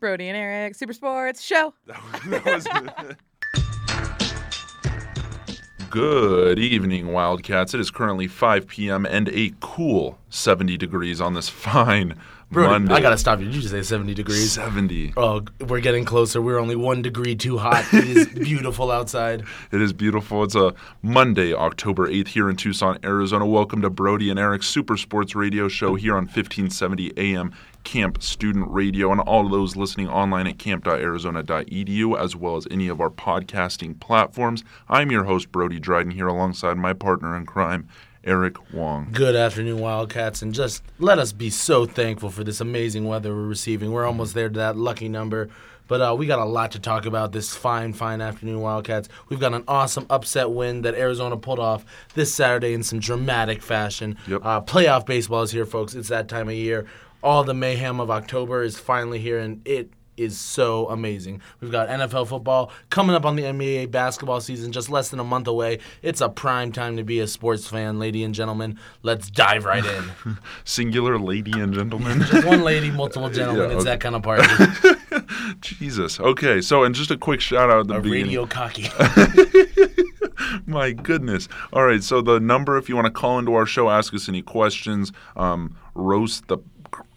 Brody and Eric Super Sports Show. That was- Good evening, Wildcats. It is currently 5 p.m. and a cool 70 degrees on this fine Brody, Monday. I gotta stop you. Did you just say 70 degrees? 70. Oh, we're getting closer. We're only one degree too hot. It is beautiful outside. It is beautiful. It's a Monday, October 8th, here in Tucson, Arizona. Welcome to Brody and Eric's Super Sports Radio Show here on 1570 AM KAMP Student Radio, and all of those listening online at kamp.arizona.edu, as well as any of our podcasting platforms. I'm your host, Brody Dryden, here alongside my partner in crime, Eric Wong. Good afternoon, Wildcats, and just let us be so thankful for this amazing weather we're receiving. We're almost there to that lucky number. But uh, we got a lot to talk about this fine, fine afternoon, Wildcats. We've got an awesome upset win that Arizona pulled off this Saturday in some dramatic fashion. Yep. Uh, playoff baseball is here, folks. It's that time of year. All the mayhem of October is finally here, and it is so amazing. We've got NFL football coming up on the NBA basketball season, just less than a month away. It's a prime time to be a sports fan, lady and gentlemen. Let's dive right in. Singular lady and gentlemen. Just one lady, multiple gentlemen. Yeah, it's that kind of party. Jesus. Okay, so and just a quick shout out at the A beginning. radio cocky. My goodness. All right, so the number, if you want to call into our show, ask us any questions, um, roast the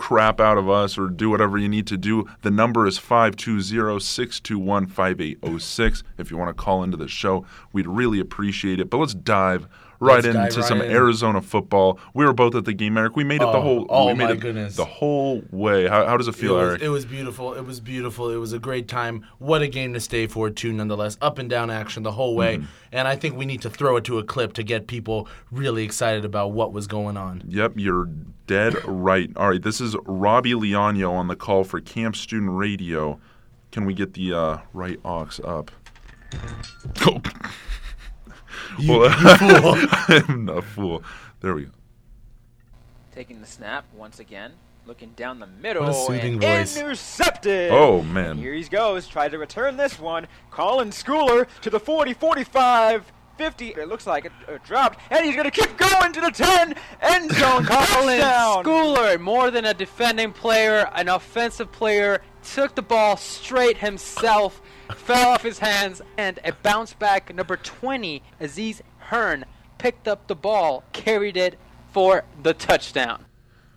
crap out of us, or do whatever you need to do, the number is 520 621 5806. If you want to call into the show, we'd really appreciate it. But let's dive right Let's dive into right some in. Arizona football. We were both at the game, Eric. We made it the Oh, whole. oh we made my it goodness. The whole way. How, how does it It feel, was, Eric? it was beautiful. It was beautiful. It was a great time. What a game to stay for, too, nonetheless. Up and down action the whole way. Mm-hmm. And I think we need to throw it to a clip to get people really excited about what was going on. Yep, you're dead right. All right, this is Robbie Leano on the call for KAMP Student Radio. Can we get the uh, right aux up? Oh. You, Well, you fool. I'm a fool. There we go. Taking the snap once again, looking down the middle. What a soothing and voice. Intercepted. Oh, man. And here he goes, tried to return this one. Colin Schooler to the 40, 45, 50. It looks like it uh, dropped, and he's gonna keep going to the 10. End zone Colin touchdown. Schooler, more than a defending player, an offensive player, took the ball straight himself, fell off his hands, and a bounce back number 20, Azizi Hearn, picked up the ball, carried it for the touchdown.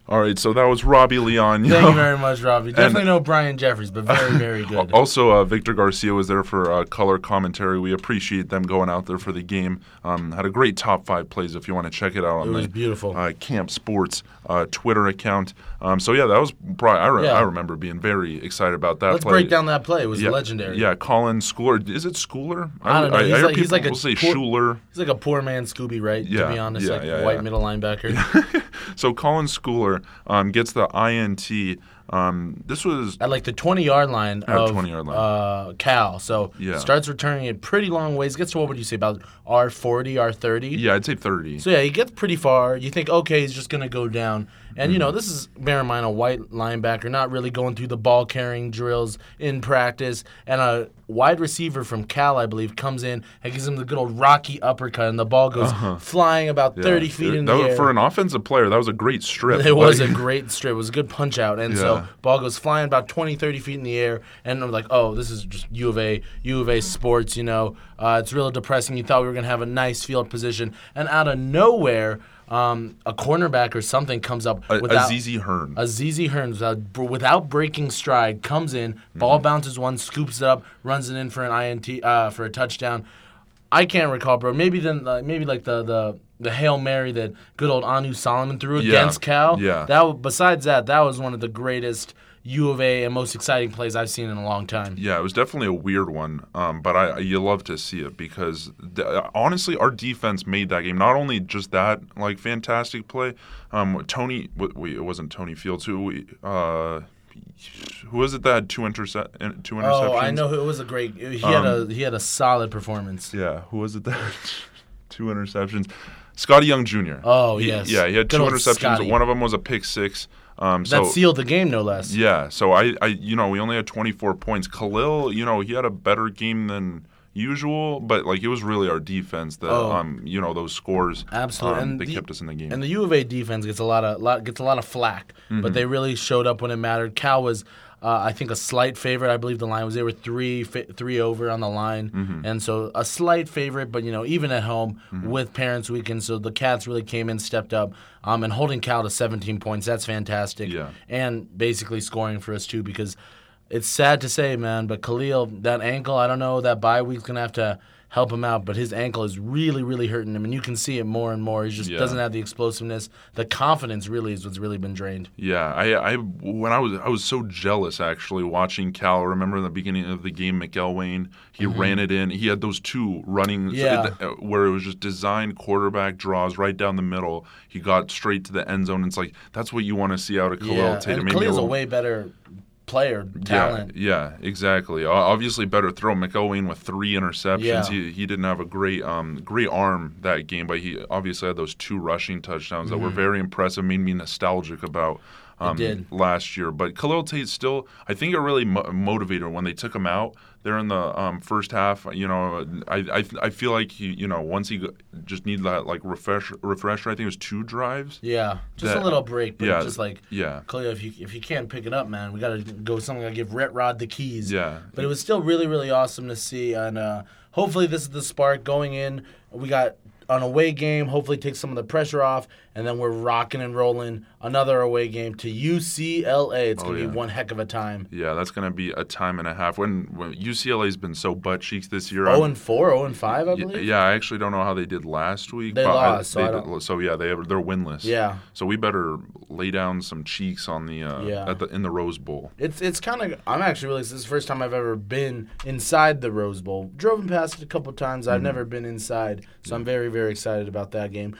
All right, so that was Robbie Leon. Thank you very much, Robbie. Definitely no Brian Jeffries, but very, very good. Also, uh, Victor Garcia was there for uh, color commentary. We appreciate them going out there for the game. Um, had a great top five plays if you want to check it out on It was the beautiful. Uh, KAMP Sports uh, Twitter account. Um, so yeah, that was probably I, re- Yeah. I remember being very excited about that. Let's play. break down that play. It was yeah, legendary. Yeah, Colin Schooler. Is it Schooler? I don't know. He's hear like- he's people like a will say poor- Schuler. He's like a poor man Scooby, right? Yeah, to be honest, yeah, like yeah, white middle linebacker. So Colin Schooler um, gets the INT. Um, this was at like the 20 yard line At of 20 yard line. Uh, Cal. So Yeah. starts returning it pretty long ways. Gets to what would you say about R40, R30? yeah, I'd say thirty. So yeah, he gets pretty far. You think, okay, he's just gonna go down. And you know, Mm-hmm. this is bear in mind a white linebacker, not really going through the ball carrying drills in practice. And a wide receiver from Cal, I believe, comes in and gives him the good old rocky uppercut, and the ball goes flying about Uh-huh. Yeah. thirty feet It- in the was- air. For an offensive player, that was a great strip. It was a great strip. It was a good punch out. And Yeah. so ball goes flying about 20, 30 feet in the air. And I'm like, oh, this is just U of A, U of A sports, you know. Uh, it's real depressing. You thought we were going to have a nice field position. And out of nowhere, um, a cornerback or something comes up A- without Azizi Hearn. Azizi Hearn without, without breaking stride comes in, ball Mm-hmm. bounces one, scoops it up, runs it in for an INT uh, for a touchdown. I can't recall, bro. Maybe then, uh, maybe like the the the hail mary that good old Anu Solomon threw Yeah. against Cal. Yeah. That besides that, that was one of the greatest U of A and most exciting plays I've seen in a long time. Yeah, it was definitely a weird one, um, but I you love to see it because honestly, our defense made that game. Not only just that like fantastic play, um, Tony. w- Wait, it wasn't Tony Fields. Who? we- Uh, who was it that had two intercept two interceptions? Oh, I know it was a great. He had a he had a solid performance. Yeah, who was it that had two interceptions? Scotty Young Jr. Oh, He- yes. yeah, he had Good two interceptions. Scotty. One of them was a pick six. Um, That sealed the game, no less. Yeah, so I, I, you know, we only had 24 points. Khalil, you know, he had a better game than usual, but like it was really our defense that, Oh. um, you know, those scores, Absolutely. um, And that the- kept us in the game. And the U of A defense gets a lot of lot, gets a lot of flack, Mm-hmm. but they really showed up when it mattered. Cal was Uh, I think a slight favorite. I believe the line was they were three three over on the line, Mm-hmm. and so a slight favorite. But you know, even at home with Parents Weekend, so the Cats really came in, stepped up, um, and holding Cal to 17 points. That's fantastic. Yeah. and basically scoring for us too because it's sad to say, man, but Khalil that ankle. I don't know that bye week's gonna have to help him out, but his ankle is really, really hurting him, and you can see it more and more. He just Yeah. doesn't have the explosiveness, the confidence. Really is what's really been drained. Yeah, I, I when I was I was so jealous actually watching Cal. I remember in the beginning of the game, McIlwain he ran it in. He had those two running Mm-hmm. Yeah. uh, where it was just designed quarterback draws right down the middle. He got straight to the end zone. It's like that's what you want to see out of Khalil yeah, Tate. and Khalil's a way better player, talent. Yeah, yeah, exactly. Obviously, better throw. McIlwain with three interceptions. Yeah. He he didn't have a great um great arm that game, but he obviously had those two rushing touchdowns that were very impressive. Made me nostalgic about. Um, Mm-hmm. last year, but Khalil Tate still, I think it really mo- motivated when they took him out there in the um, first half. You know, I, I I feel like he, you know, once he just need that like refresh refresher. I think it was two drives. Yeah, just That- a little break, but yeah, just like yeah. Khalil, if you if you can't pick it up, man, we gotta go something like give Rhett Rod the keys. Yeah. but it was still really really awesome to see, and uh, hopefully this is the spark going in. We got an away game, hopefully take some of the pressure off, and then we're rocking and rolling another away game to UCLA. It's gonna Oh, yeah. be one heck of a time. Yeah, that's going to be a time and a half. When, when UCLA's been so butt cheeks this year. Oh and four, oh and five, I believe. Yeah, I actually don't know how they did last week. They but I- lost, so they I did- so yeah, they they're winless. Yeah. So we better lay down some cheeks on the uh, Yeah. at the in the Rose Bowl. It's it's kind of I'm actually really this is the first time I've ever been inside the Rose Bowl. Drove past it a couple times. Mm-hmm. I've never been inside, so I'm very very excited about that game.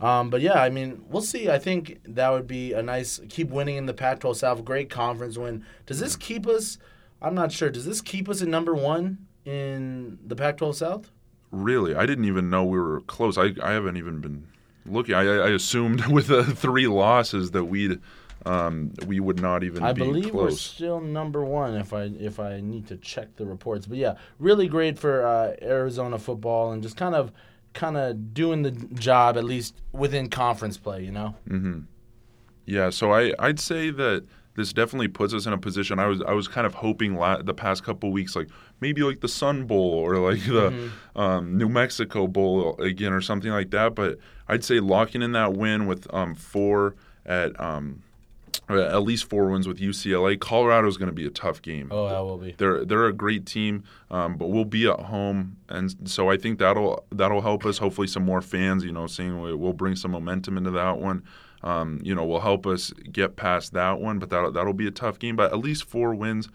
Um, but yeah, I mean, we'll see. I think that would be a nice keep winning in the Pac-12 South. Great conference win. Does this keep us? I'm not sure. Does this keep us at number one in the Pac-12 South? Really, I didn't even know we were close. I I haven't even been looking. I, I assumed with the three losses that we'd um, we would not even I be believe we're still number one. If I if I need to check the reports, but yeah, really great for uh, Arizona football and just kind of kind of doing the job at least within conference play. You know. Yeah, so I I'd say that this definitely puts us in a position. I was I was kind of hoping la- the past couple weeks, like maybe like the Sun Bowl or like the Mm-hmm. um, New Mexico Bowl again or something like that. But I'd say locking in that win with um, four at um, uh, at least four wins with UCLA. Colorado is going to be a tough game. Oh, that will be. They're they're a great team, um, but we'll be at home, and so I think that'll that'll help us. Hopefully, some more fans, you know, seeing we- we'll bring some momentum into that one. Um, you know, will help us get past that one, but that that'll be a tough game. But at least four wins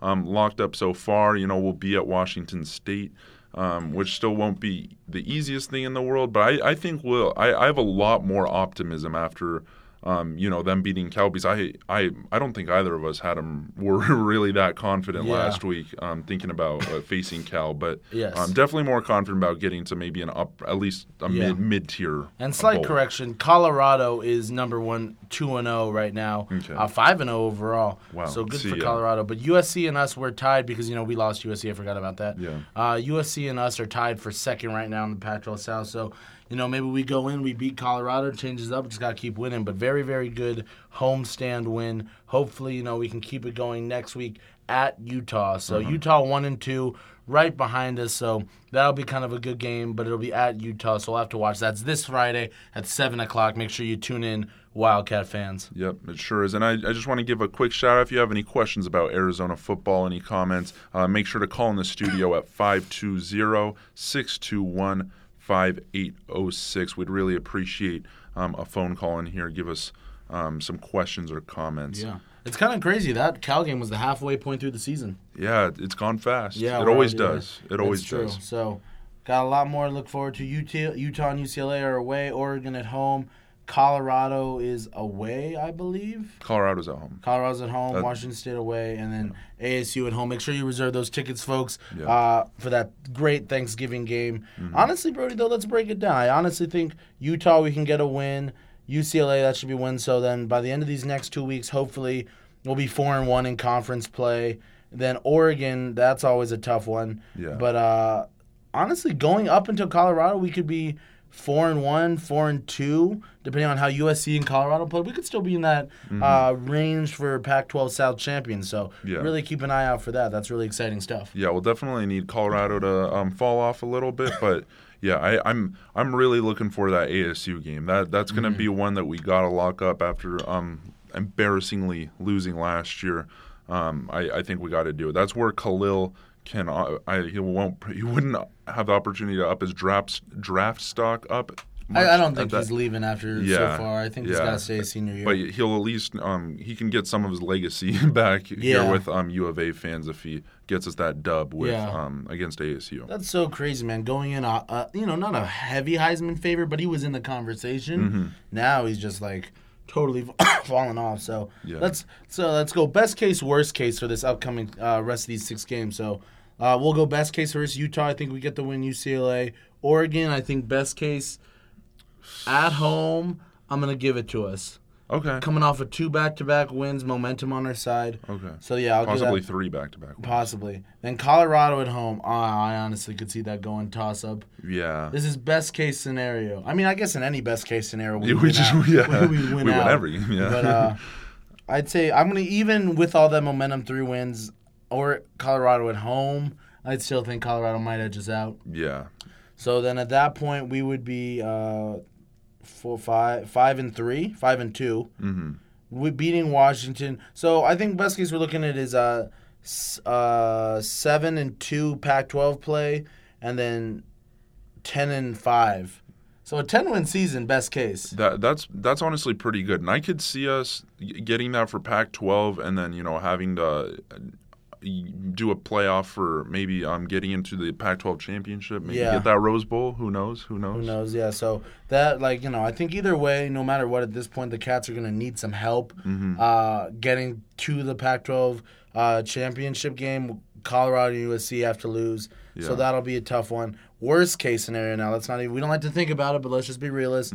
um, locked up so far. You know, we'll be at Washington State. Um, which still won't be the easiest thing in the world, but I, I think we'll. I, I have a lot more optimism after um, you know, them beating Cal I, I, I don't think either of us had them were really that confident Yeah. last week. Um, thinking about uh, facing Cal, but Yes. um, definitely more confident about getting to maybe an up, at least a Yeah. mid mid tier. And slight correction, Colorado is number one, two and zero right now, Okay. uh, five and zero overall. Wow. So good See for. Colorado. But USC and us were tied because you know we lost USC. I forgot about that. Yeah. Uh, USC and us are tied for second right now in the Pac-12 South. So you know maybe we go in, we beat Colorado, changes up. Just gotta keep winning. But very very good homestand win. Hopefully you know we can keep it going next week at Utah. So Uh-huh. Utah one and two. Right behind us, so that'll be kind of a good game, but it'll be at Utah, so we'll have to watch. That's this Friday at seven o'clock. Make sure you tune in, Wildcat fans. Yep, it sure is. And I, I just want to give a quick shout out. If you have any questions about Arizona football, any comments, uh, make sure to call in the studio at 520 621 5806. We'd really appreciate um, a phone call in here. Give us um, some questions or comments. Yeah, it's kind of crazy that Cal game was the halfway point through the season. Yeah, it's gone fast. Yeah, it always there. does. It always true. does. So, got a lot more to look forward to. Utah, Utah and UCLA are away. Oregon at home. Colorado is away, I believe. Colorado's at home. Colorado's at home, That- Washington State away, and then ASU at home. Make sure you reserve those tickets, folks, Yeah. uh, for that great Thanksgiving game. Mm-hmm. Honestly, Brody, though, let's break it down. I honestly think Utah, we can get a win. UCLA, that should be win. So then by the end of these next two weeks, hopefully, we'll be 4 and 1 in conference play. Then Oregon, that's always a tough one. Yeah. But uh, honestly, going up until Colorado, we could be four and one, four and two, depending on how USC and Colorado play, we could still be in that uh, range for Pac-12 South champions. So Mm-hmm. Yeah. really keep an eye out for that. That's really exciting stuff. Yeah, we'll definitely need Colorado to um, fall off a little bit, but yeah, I, I'm I'm really looking for that ASU game. That that's going to Mm-hmm. be one that we got to lock up after um, embarrassingly losing last year. Um, I, I think we got to do it. That's where Khalil can. Uh, I he won't he wouldn't have the opportunity to up his draft draft stock up. I, I don't think he's leaving after Yeah, so far. I think he's got to stay senior year. But he'll at least um, he can get some of his legacy back Yeah. here with um, U of A fans if he gets us that dub with Yeah. um, against ASU. That's so crazy, man. Going in, uh, uh, you know, not a heavy Heisman favorite, but he was in the conversation. Mm-hmm. Now he's just like totally falling off. So Yeah. let's so let's go best case, worst case for this upcoming uh, rest of these six games. So uh, we'll go best case versus Utah. I think we get the win. UCLA, Oregon. I think best case at home. I'm gonna give it to us. Okay. Coming off of two back-to-back wins, momentum on our side. Okay. So yeah, I'll Possibly three back to back. Possibly. Then Colorado at home. Uh, I honestly could see that going toss up. Yeah. This is best case scenario. I mean, I guess in any best case scenario, we, Yeah, we win just- out. yeah. we, win, We win out. every game, yeah. But uh, I'd say I'm gonna even with all that momentum, three wins, or Colorado at home. I'd still think Colorado might edge us out. yeah. So then at that point, we would be uh, four, five, five and three, five and 2 Mm-hmm. We beating Washington. So I think best case we're looking at is uh, uh, seven and two Pac-12 play, and then ten and five. So a ten win season, best case. That that's that's honestly pretty good, and I could see us getting that for Pac-12, and then you know having to do a playoff for maybe um getting into the Pac-12 championship, maybe Yeah. get that Rose Bowl. Who knows? Who knows? Who knows? Yeah. So that, like, you know, I think either way, no matter what, at this point, the Cats are going to need some help Mm-hmm. uh, getting to the Pac-12 uh, championship game. Colorado and USC have to lose, so that'll be a tough one. Worst case scenario now. Let's not even. We don't like to think about it, but let's just be realists.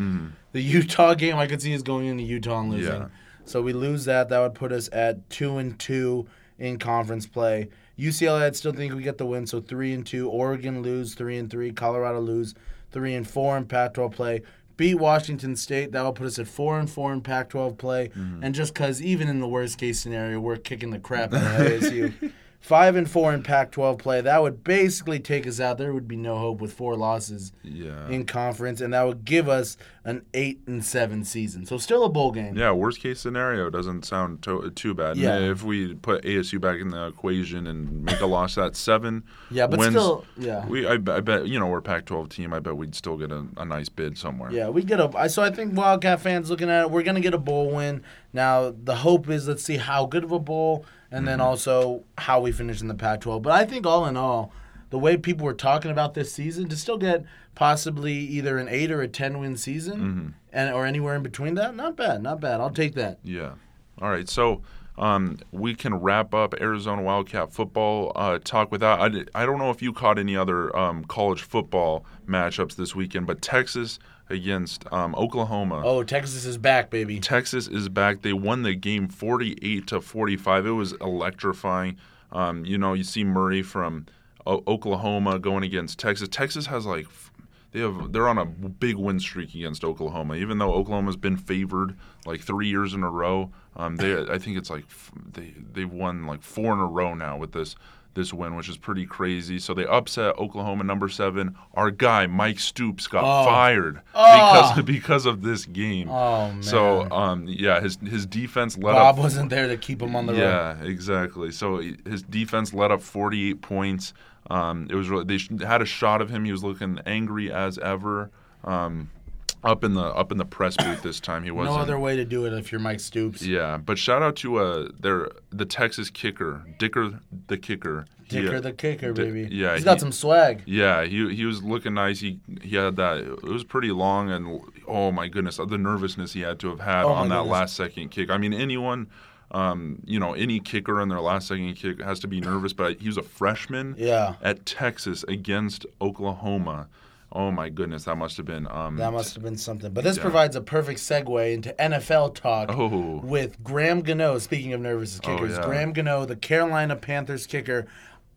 The Utah game, I could see is going into Utah and losing. Mm-hmm. Yeah. So we lose that. That would put us at two and two in conference play. UCLA, I'd still think we get the win. So three and two. Oregon lose three and three. Colorado lose three and four in Pac-12 play. Beat Washington State. That will put us at four and four in Pac-12 play. Mm-hmm. And just because even in the worst case scenario, we're kicking the crap out of ASU. Five and four in Pac-12 play. That would basically take us out. There would be no hope with four losses Yeah. in conference, and that would give us an eight and seven season. So still a bowl game. Yeah, worst case scenario doesn't sound to- too bad. Yeah. If we put ASU back in the equation and make a loss at seven, Yeah, but wins, still, yeah. we I, bet- I bet you know we're a Pac-12 team. I bet we'd still get a, a nice bid somewhere. Yeah, we get a. I- So I think Wildcat fans looking at it, we're gonna get a bowl win. Now the hope is let's see how good of a bowl, and then mm-hmm. also how we finish in the Pac-12. But I think all in all, the way people were talking about this season to still get possibly either an eight or a ten win season, mm-hmm. and or anywhere in between that, not bad, not bad. I'll take that. Yeah. All right. So um, we can wrap up Arizona Wildcat football uh, talk without. I, I don't know if you caught any other um, college football matchups this weekend, but Texas against um, Oklahoma. Oh, Texas is back, baby. Texas is back. They won the game 48 to 45. It was electrifying. Um, you know, you see Murray from o- Oklahoma going against Texas. Texas has like f- they have they're on a big win streak against Oklahoma. Even though Oklahoma's been favored like 3 years in a row, um, they I think it's like f- they they've won like 4 in a row now with this this win, which is pretty crazy. So they upset Oklahoma number 7. Our guy Mike Stoops got Oh. fired Oh. because because of this game. Oh man. So um, yeah, his his defense let Bob up. wasn't there to keep him on the road. yeah, exactly. So his defense let up 48 points. Um, it was really they had a shot of him. He was looking angry as ever. Um, up in the up in the press booth this time, he wasn't. other way to do it if you're Mike Stoops. Yeah, but shout out to uh their the Texas kicker, Dicker the kicker. He- Dicker the kicker, Di- baby. yeah, he's got some swag. Yeah, he he was looking nice. He he had that. It was pretty long, and oh my goodness, the nervousness he had to have had Oh on that goodness. last second kick. I mean, anyone, um, you know, any kicker on their last second kick has to be nervous. But he was a freshman Yeah. at Texas against Oklahoma. Oh my goodness, that must have been. Um, That must have been something. But this Yeah. provides a perfect segue into NFL talk Oh. with Graham Gano. Speaking of nervous kickers, yeah. Graham Gano, the Carolina Panthers kicker,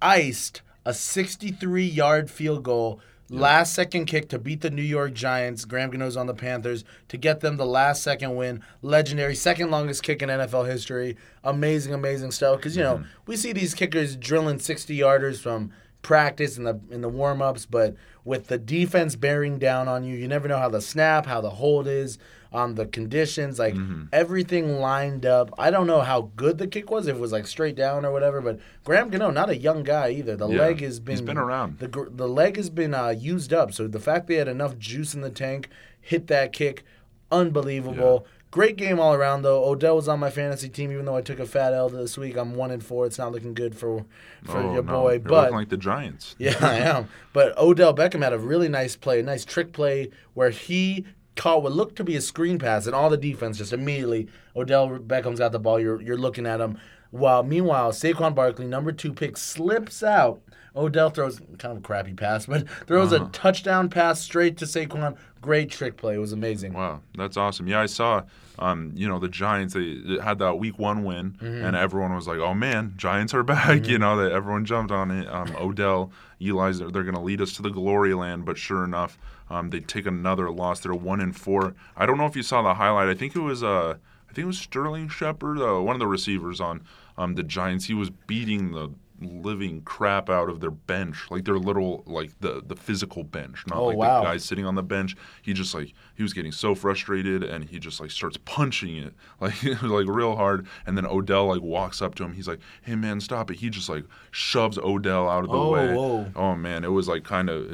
iced a 63 yard field goal Last second kick to beat the New York Giants. Graham Gano's on the Panthers to get them the last second win. Legendary, second longest kick in NFL history. Amazing, amazing stuff. Because you know mm-hmm. we see these kickers drilling sixty yarders from practice in the in the warm ups, but with the defense bearing down on you, you never know how the snap, how the hold is, um, the conditions, like everything lined up. I don't know how good the kick was, if it was like straight down or whatever. But Graham Gano, not a young guy either. The Yeah, leg has been he's been around. The the leg has been uh, used up. So the fact they had enough juice in the tank, hit that kick, unbelievable. Great game all around though. Odell was on my fantasy team, even though I took a fat L this week. I'm one and four. It's not looking good for for Oh, your no. boy. You're but like the Giants. yeah, I am. But Odell Beckham had a really nice play, a nice trick play where he caught what looked to be a screen pass, and all the defense just immediately Odell Beckham's got the ball. You're you're looking at him. While meanwhile, Saquon Barkley, number two pick, slips out. Odell throws kind of a crappy pass, but throws Uh-huh. a touchdown pass straight to Saquon. Great trick play. It was amazing. Wow, that's awesome. Yeah, I saw. Um, you know, the Giants they had that Week One win, Mm-hmm. and everyone was like, "Oh man, Giants are back!" You know, that everyone jumped on it. Um, Odell, Eli's, they're, they're going to lead us to the glory land. But sure enough, um, they take another loss. They're one and four. I don't know if you saw the highlight. I think it was uh, I think it was Sterling Shepard, uh, one of the receivers on um, the Giants. He was beating the living crap out of their bench, like their little, like the the physical bench, not Oh, like wow. the guys sitting on the bench. He just like he was getting so frustrated, and he just like starts punching it like like real hard. And then Odell like walks up to him. He's like, "Hey man, stop it!" He just like shoves Odell out of the Oh, way. whoa. Oh man, it was like kind of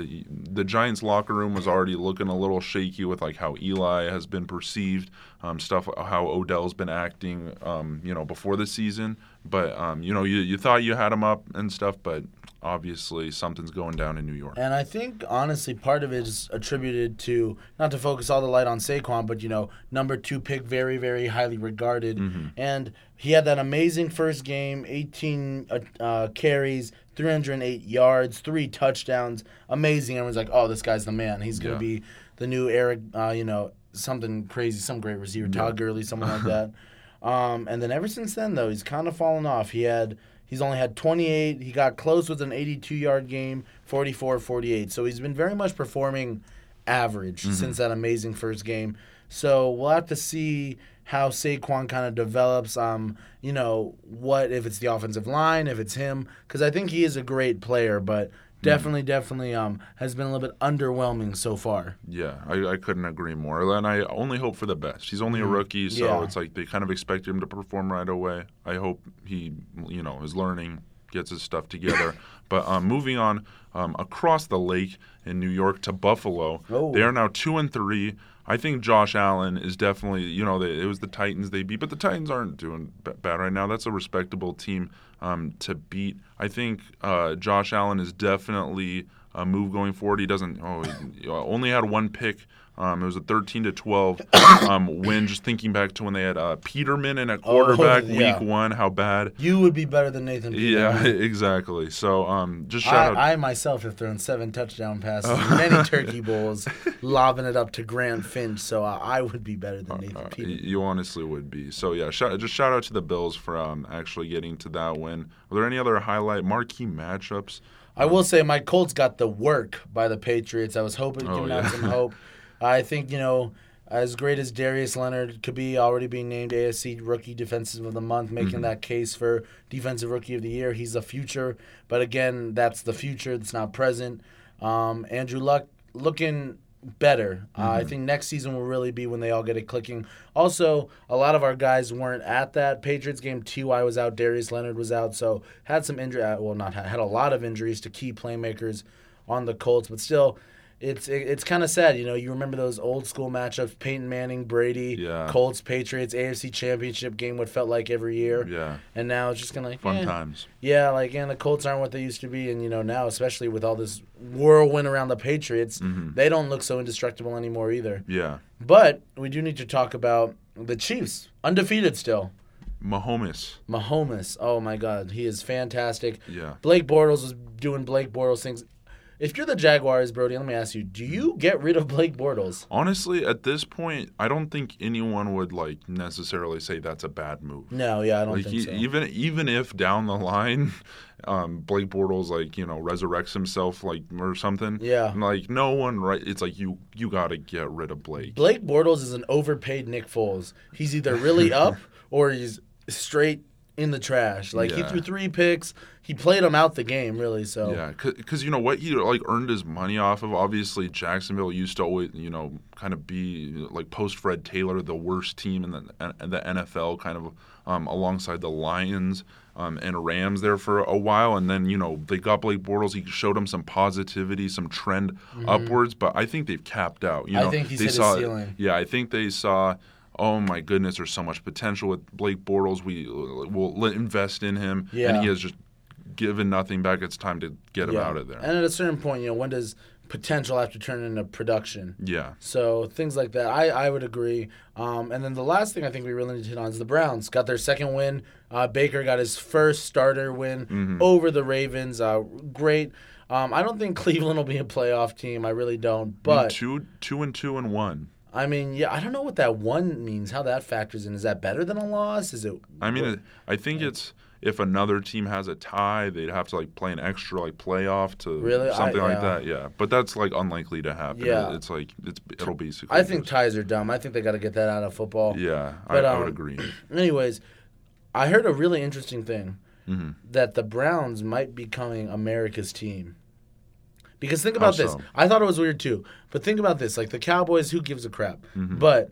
the Giants locker room was already looking a little shaky with like how Eli has been perceived, um, stuff how Odell's been acting, um, you know, before the season. But um, you know, you you thought you had him up and stuff, but obviously something's going down in New York. And I think honestly, part of it is attributed to not to focus all the light on Saquon, but you know, number two pick, very very highly regarded, and he had that amazing first game, 18 uh, uh, carries, 308 yards, three touchdowns, amazing. Everyone's like, oh, this guy's the man. He's gonna Yeah. be the new Eric, uh, you know, something crazy, some great receiver, Todd Gurley, someone like that. Um, and then ever since then, though, he's kind of fallen off. He had he's only had 28. He got close with an 82 yard game, 44 48. So he's been very much performing average since that amazing first game. So we'll have to see how Saquon kind of develops. Um, you know, what if it's the offensive line, if it's him, because I think he is a great player, but definitely, definitely um has been a little bit underwhelming so far. Yeah, I, I couldn't agree more. And I only hope for the best. He's only a rookie, so. Yeah. it's like they kind of expect him to perform right away. I hope he, you know, is learning, gets his stuff together. but um, moving on um, across the lake in New York to Buffalo, Oh. they are now two and three. I think Josh Allen is definitely, you know, they, it was the Titans they beat, but the Titans aren't doing b- bad right now. That's a respectable team um, to beat. I think uh, Josh Allen is definitely a move going forward. He doesn't. Oh, he only had one pick. Um, it was a 13 to 12 um, win. Just thinking back to when they had uh, Peterman in at quarterback Oh, yeah. week one, how bad. You would be better than Nathan. Yeah, exactly. So um, just shout out. I, I myself have thrown seven touchdown passes, many turkey bowls, lobbing it up to Grant Finch. So uh, I would be better than Nathan Uh, Peterman. you honestly would be. So yeah, shout, just shout out to the Bills for um, actually getting to that win. Are there any other highlight marquee matchups? I will say my Colts got the work by the Patriots. I was hoping, Oh, giving yeah. out some hope. I think you know, as great as Darius Leonard could be, already being named AFC Rookie Defensive of the Month, making Mm-hmm. that case for Defensive Rookie of the Year. He's a future, but again, that's the future. That's not present. Um, Andrew Luck looking better. Uh, I think next season will really be when they all get it clicking. Also, a lot of our guys weren't at that Patriots game. Ty was out, Darius Leonard was out, so had some injury. uh, Well, not had, had a lot of injuries to key playmakers on the Colts, but still. It's it, it's kind of sad, you know. You remember those old school matchups: Peyton Manning, Brady, Yeah. Colts, Patriots, AFC Championship game. What felt like every year, Yeah, and now it's just kind of like fun eh. times. Yeah, like and the Colts aren't what they used to be, and you know now, especially with all this whirlwind around the Patriots, Mm-hmm. they don't look so indestructible anymore either. Yeah, But we do need to talk about the Chiefs, undefeated still. Mahomes. Mahomes, oh my God, he is fantastic. Yeah. Blake Bortles was doing Blake Bortles things. If you're the Jaguars, Brody, let me ask you: Do you get rid of Blake Bortles? Honestly, at this point, I don't think anyone would like necessarily say that's a bad move. No, yeah, I don't Like think e- so. even even if down the line, um, Blake Bortles like you know resurrects himself like or something. Yeah. Like no one right. It's like you you got to get rid of Blake. Blake Bortles is an overpaid Nick Foles. He's either really up or he's straight in the trash. Like he threw three picks. He played him out the game, really. So Yeah, because you know what he like earned his money off of. Obviously, Jacksonville used to always you know kind of be like post Fred Taylor the worst team in the in the NFL, kind of um, alongside the Lions um, and Rams there for a while, and then you know they got Blake Bortles. He showed them some positivity, some trend upwards, but I think they've capped out. You Mm-hmm. I know, think he's they hit saw, ceiling. Yeah, I think they saw. Oh my goodness, there's so much potential with Blake Bortles. We will invest in him, and he has just given nothing back. It's time to get him yeah. out of there. And at a certain point, you know, when does potential have to turn into production? yeah. So things like that, I, I would agree. Um, and then the last thing I think we really need to hit on is the Browns got their second win. Uh, Baker got his first starter win Mm-hmm. over the Ravens. Uh, great. Um, I don't think Cleveland will be a playoff team. I really don't. But two, two and two and one. I mean, yeah, I don't know what that one means. How that factors in? Is that better than a loss? Is it? I mean, it, I think it's if another team has a tie, they'd have to like play an extra like playoff to Really? I- something like yeah. that. Yeah, but that's like unlikely to happen. Yeah. it's like it's it'll basically. I think just- ties are dumb. I think they got to get that out of football. yeah, But, I, I would um, agree. Anyways, I heard a really interesting thing Mm-hmm. that the Browns might be becoming America's team. Because think about this. I thought it was weird too. But think about this. Like the Cowboys, who gives a crap? Mm-hmm. But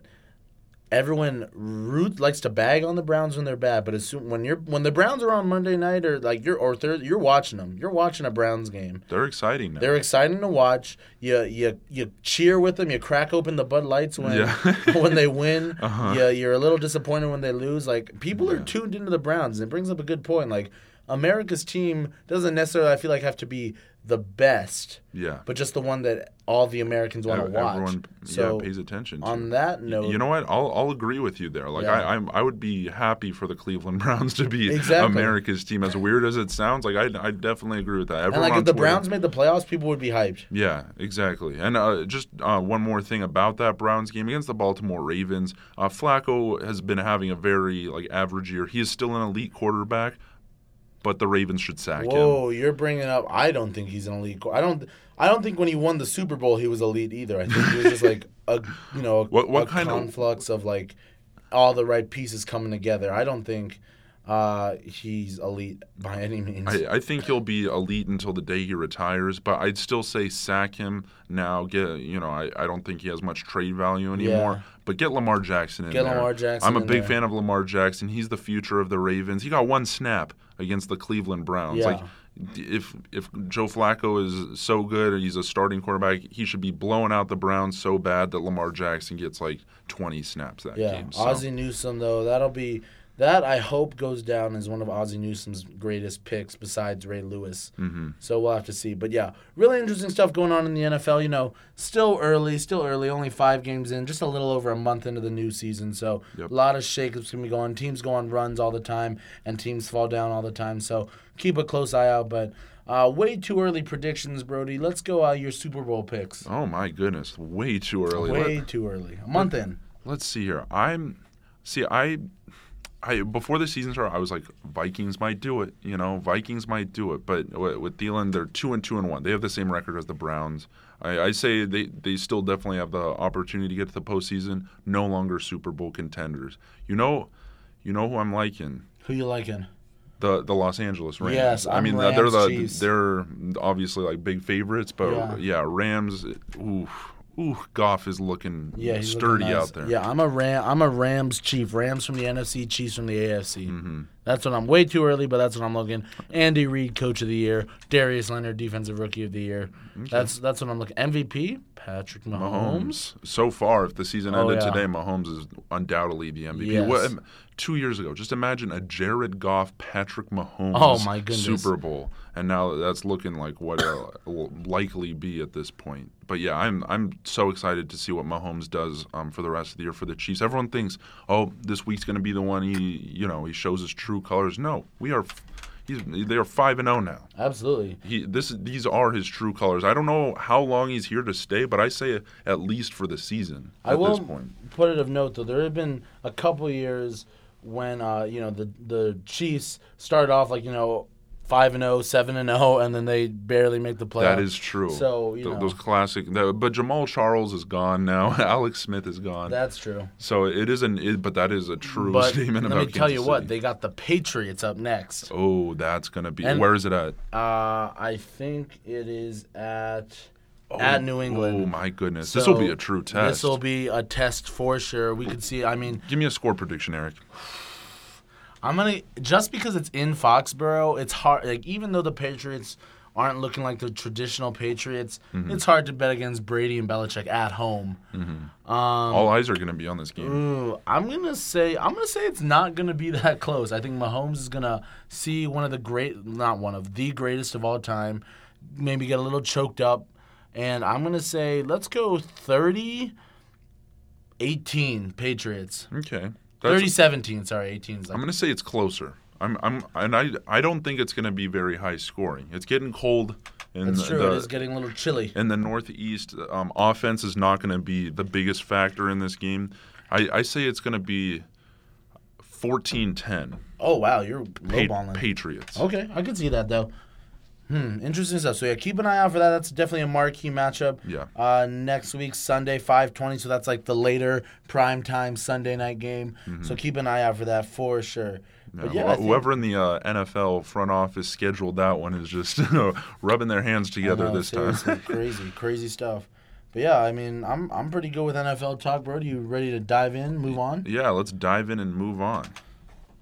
everyone root likes to bag on the Browns when they're bad. But as soon when you're when the Browns are on Monday night or like you're or Thursday, you're watching them. You're watching a Browns game. They're exciting now. They're exciting to watch. You you you cheer with them. You crack open the Bud Lights when Yeah. when they win. Uh-huh. You, you're a little disappointed when they lose. Like people are tuned into the Browns. And it brings up a good point. Like America's team doesn't necessarily I feel like have to be the best, yeah, but just the one that all the Americans want to watch. everyone so yeah pays attention. to. on that note, You know what? I'll I'll agree with you there. Like Yeah. I I'm, I would be happy for the Cleveland Browns to be Exactly. America's team. As weird as it sounds, like I I definitely agree with that. Everyone and like if the Twitter- Browns made the playoffs, people would be hyped. Yeah, exactly. And uh, just uh, one more thing about that Browns game against the Baltimore Ravens. Uh, Flacco has been having a very like average year. He is still an elite quarterback, but the Ravens should sack him. Whoa, you're bringing up. I don't think he's an elite. I don't. I don't think when he won the Super Bowl he was elite either. I think he was just like a you know a, What- what a kind conflux of like all the right pieces coming together. I don't think uh, he's elite by any means. I, I think he'll be elite until the day he retires, but I'd still say sack him now. Get you know, I, I don't think he has much trade value anymore. Yeah. But get Lamar Jackson in Get there. Lamar Jackson I'm a big there. fan of Lamar Jackson. He's the future of the Ravens. He got one snap against the Cleveland Browns. Yeah. Like if if Joe Flacco is so good he's a starting quarterback, he should be blowing out the Browns so bad that Lamar Jackson gets like 20 snaps that yeah, game. So. Ozzie Newsome though that'll be that I hope goes down as one of Ozzie Newsome's greatest picks besides Ray Lewis. Mm-hmm. So we'll have to see. But yeah, really interesting stuff going on in the NFL. You know, still early, still early, only five games in, just a little over a month into the new season. So Yep. a lot of shakeups can be going. Teams go on runs all the time, and teams fall down all the time. So keep a close eye out. But uh, way too early predictions, Brody. Let's go uh, your Super Bowl picks. Oh my goodness, way too early. Let- Way too early. A month in. Let's see here. I'm see I I before the season started, I was like Vikings might do it. You know, Vikings might do it. But with, Thielen, they're two and two and one. They have the same record as the Browns. I, I say they they still definitely have the opportunity to get to the postseason. No longer Super Bowl contenders. You know, you know who I'm liking. Who you liking? The, the Los Angeles Rams. Yes, I I'm mean Rams they're the Chiefs. they're obviously like big favorites, but Yeah. yeah, Rams. Ooh, ooh, Goff is looking Yeah, sturdy looking nice. out there. Yeah, I'm a Ram. I'm a Rams chief. Rams from the NFC, Chiefs from the AFC. Mm-hmm. That's what I'm way too early, but that's what I'm looking. Andy Reid, coach of the year. Darius Leonard, defensive rookie of the year. That's that's what I'm looking. MVP, Patrick Mahomes. Mahomes. So far, if the season Oh, ended yeah. today, Mahomes is undoubtedly the MVP. Yes. What, um, two years ago, just imagine a Jared Goff, Patrick Mahomes Oh, my goodness. Super Bowl, and now that's looking like what it will likely be at this point. But yeah, I'm I'm so excited to see what Mahomes does um, for the rest of the year for the Chiefs. Everyone thinks, oh, this week's going to be the one he you know he shows his true colors. No, we are. he's they're five and zero now. Absolutely. He this these are his true colors. I don't know how long he's here to stay, but I say at least for the season at I will this point. put it of note though. There have been a couple years when uh, you know the the Chiefs started off like you know five and 0, 7 and zero, and then they barely make the playoffs. That is true. So you Th- know those classic. But Jamaal Charles is gone now. Alex Smith is gone. that's true. so it isn't. It, but that is a true But statement let about me tell Kansas you what, they got the Patriots up next. Oh, that's gonna be. And- where is it at? Uh, I think it is at at New England. Oh my goodness, this will be a true test. This will be a test for sure. We could see. I mean, Give me a score prediction, Eric. I'm gonna just because it's in Foxborough, it's hard. Like even though the Patriots aren't looking like the traditional Patriots, Mm-hmm. it's hard to bet against Brady and Belichick at home. Um, All eyes are gonna be on this game. Ooh, I'm gonna say I'm gonna say it's not gonna be that close. I think Mahomes is gonna see one of the great, not one of the greatest of all time, maybe get a little choked up, and I'm gonna say let's go 30, 18 Patriots. Okay. 30 17, sorry, 18 is like I'm gonna say it's closer. I'm. I'm. And I. I don't think it's gonna be very high scoring. It's getting cold. In That's true. The, it is getting a little chilly. in the Northeast, um, offense is not going to be the biggest factor in this game. I, I say it's going to be 14-10 Oh wow, you're lowballing. Patriots. Okay, I can see that though. Hmm, interesting stuff. So yeah, keep an eye out for that. That's definitely a marquee matchup. Yeah. Uh, next week Sunday, five twenty. So that's like the later prime time Sunday night game. So keep an eye out for that for sure. But yeah, Mm-hmm. Wh- think- whoever in the uh, NFL front office scheduled that one is just you know, rubbing their hands together know, this time. crazy, crazy stuff. But yeah, I mean, I'm I'm pretty good with NFL talk, bro. Do you ready to dive in, move on? yeah, let's dive in and move on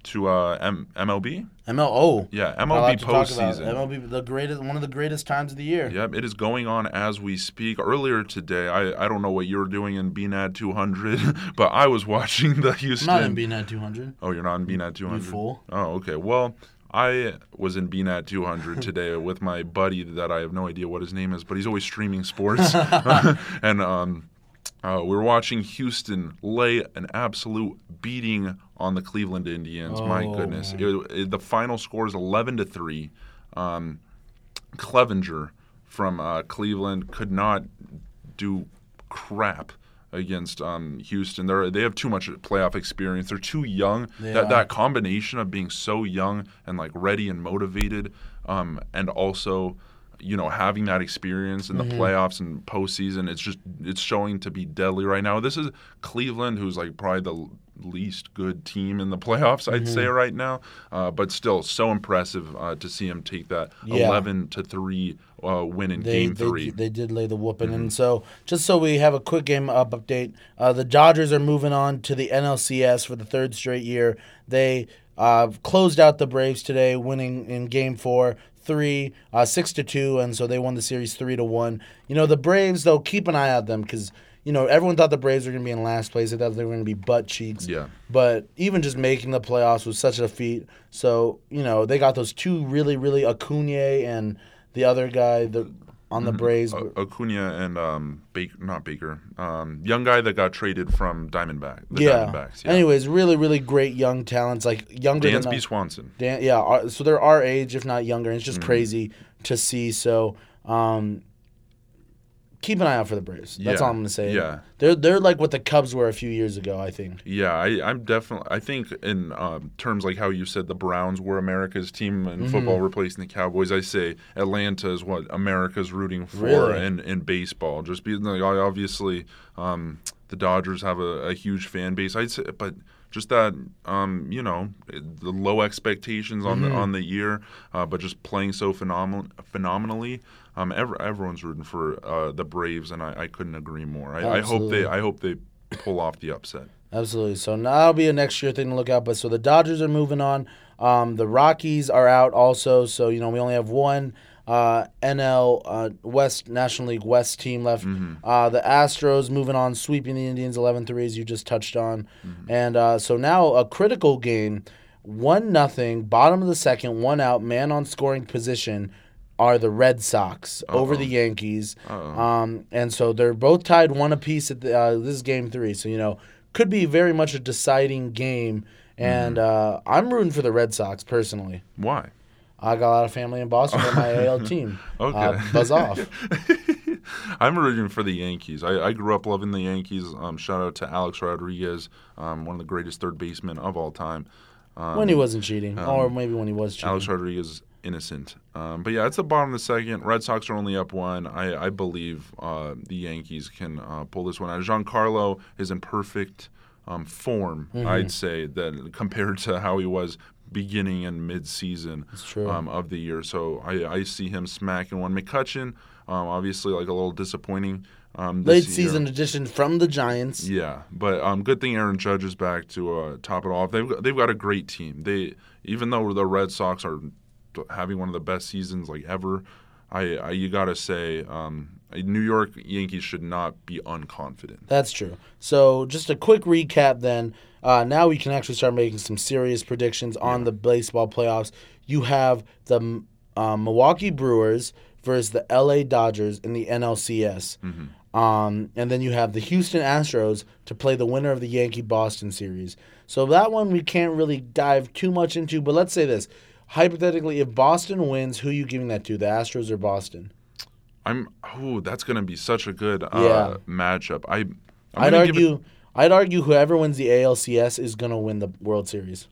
to uh, M- MLB. ML. Oh, Yeah, Got a lot MLB to talk about. postseason. MLB, the greatest, one of the greatest times of the year. Yep, it is going on as we speak. Earlier today, I, I don't know what you're doing in BNAD 200, but I was watching the I'm Houston. not in BNAD 200. Oh, you're not in BNAD 200? You fool. Oh, okay. Well, I was in BNAD 200 today with my buddy that I have no idea what his name is, but he's always streaming sports. and um, uh, we were watching Houston lay an absolute beating on the Cleveland Indians. my Oh, goodness. It, it- the final score is 11 to 3. Um, Clevinger from uh, Cleveland could not do crap against um, Houston. They they have too much playoff experience. They're too young. They that that combination of being so young and like ready and motivated, um, and also you know having that experience in the Mm-hmm. playoffs and postseason, it's just it's showing to be deadly right now. This is Cleveland, who's like probably the least good team in the playoffs, I'd say Mm-hmm. right now, uh, but still so impressive uh, to see him take that Yeah. eleven to three uh, win in They, game they, three. Mm-hmm. they did lay the whooping. And so, just so we have a quick game up update, uh, the Dodgers are moving on to the NLCS for the third straight year. They uh, closed out the Braves today, winning in game four. Three, uh, six to two, and so they won the series three to one. You know the Braves though, keep an eye on them because you know everyone thought the Braves were going to be in last place. They thought they were going to be butt cheeks. Yeah. But even just making the playoffs was such a feat. So you know they got those two really, really Acuna and the other guy the on the Braves. Uh, Acuna and um, Baker, not Baker, um, young guy that got traded from Diamondback. The yeah. Diamondbacks. Yeah. Anyways, really, really great young talents, like younger than Dansby us. Swanson. Dan, yeah, so they're our age, if not younger. And it's just crazy to see. So, um, keep an eye out for the Braves. That's Yeah, all I'm gonna say. yeah. they're they're like what the Cubs were a few years ago. I think. Yeah, I, I'm definitely. I think in um, terms like how you said the Browns were America's team Mm-hmm. in football, replacing the Cowboys. I say Atlanta is what America's rooting for Really? in, in baseball. Just because like, obviously um, the Dodgers have a, a huge fan base. I'd say, but just that um, you know the low expectations on Mm-hmm. the on the year, uh, but just playing so phenomenal phenomenally. Um, ever, everyone's rooting for uh, the Braves, and I, I couldn't agree more. I, I hope they I hope they pull off the upset. Absolutely. So now that'll be a next year thing to look out. But so the Dodgers are moving on. Um, the Rockies are out also. So you know we only have one uh, NL uh, West National League West team left. Uh, the Astros moving on, sweeping the Indians 11-3 as you just touched on, and uh, so now a critical game. One nothing, bottom of the second, one out, man on scoring position are the Red Sox over the Yankees. Um, and so they're both tied one apiece at the, uh, this is game three. So, you know, could be very much a deciding game. And uh, I'm rooting for the Red Sox personally. Why? I got a lot of family in Boston for my AL team. Okay. Uh, buzz off. I'm rooting for the Yankees. I, I grew up loving the Yankees. Um, shout out to Alex Rodriguez, um, one of the greatest third basemen of all time. Um, when he wasn't cheating, or maybe when he was cheating. Alex Rodriguez innocent. Um, but yeah, it's the bottom of the second. Red Sox are only up one. I, I believe uh, the Yankees can uh, pull this one out. Giancarlo is in perfect um, form, Mm-hmm. I'd say, that compared to how he was beginning and mid-season um, of the year. So I, I see him smacking one. McCutchen, um, obviously, like a little disappointing. Um, Late year. season addition from the Giants. Yeah, but um, good thing Aaron Judge is back to uh, top it off. They've they've got a great team. They even though the Red Sox are having one of the best seasons like ever, I, I you got to say um, New York Yankees should not be unconfident. That's true. So, just a quick recap then. Uh, now we can actually start making some serious predictions on the baseball playoffs. You have the um, Milwaukee Brewers versus the LA Dodgers in the NLCS. Um, and then you have the Houston Astros to play the winner of the Yankee Boston series. So, that one we can't really dive too much into, but let's say this. Hypothetically, if Boston wins, who are you giving that to, the Astros or Boston? I'm oh that's gonna be such a good uh, Yeah. matchup. I I'm I'd gonna it- argue, I'd argue whoever wins the ALCS is going to win the World Series.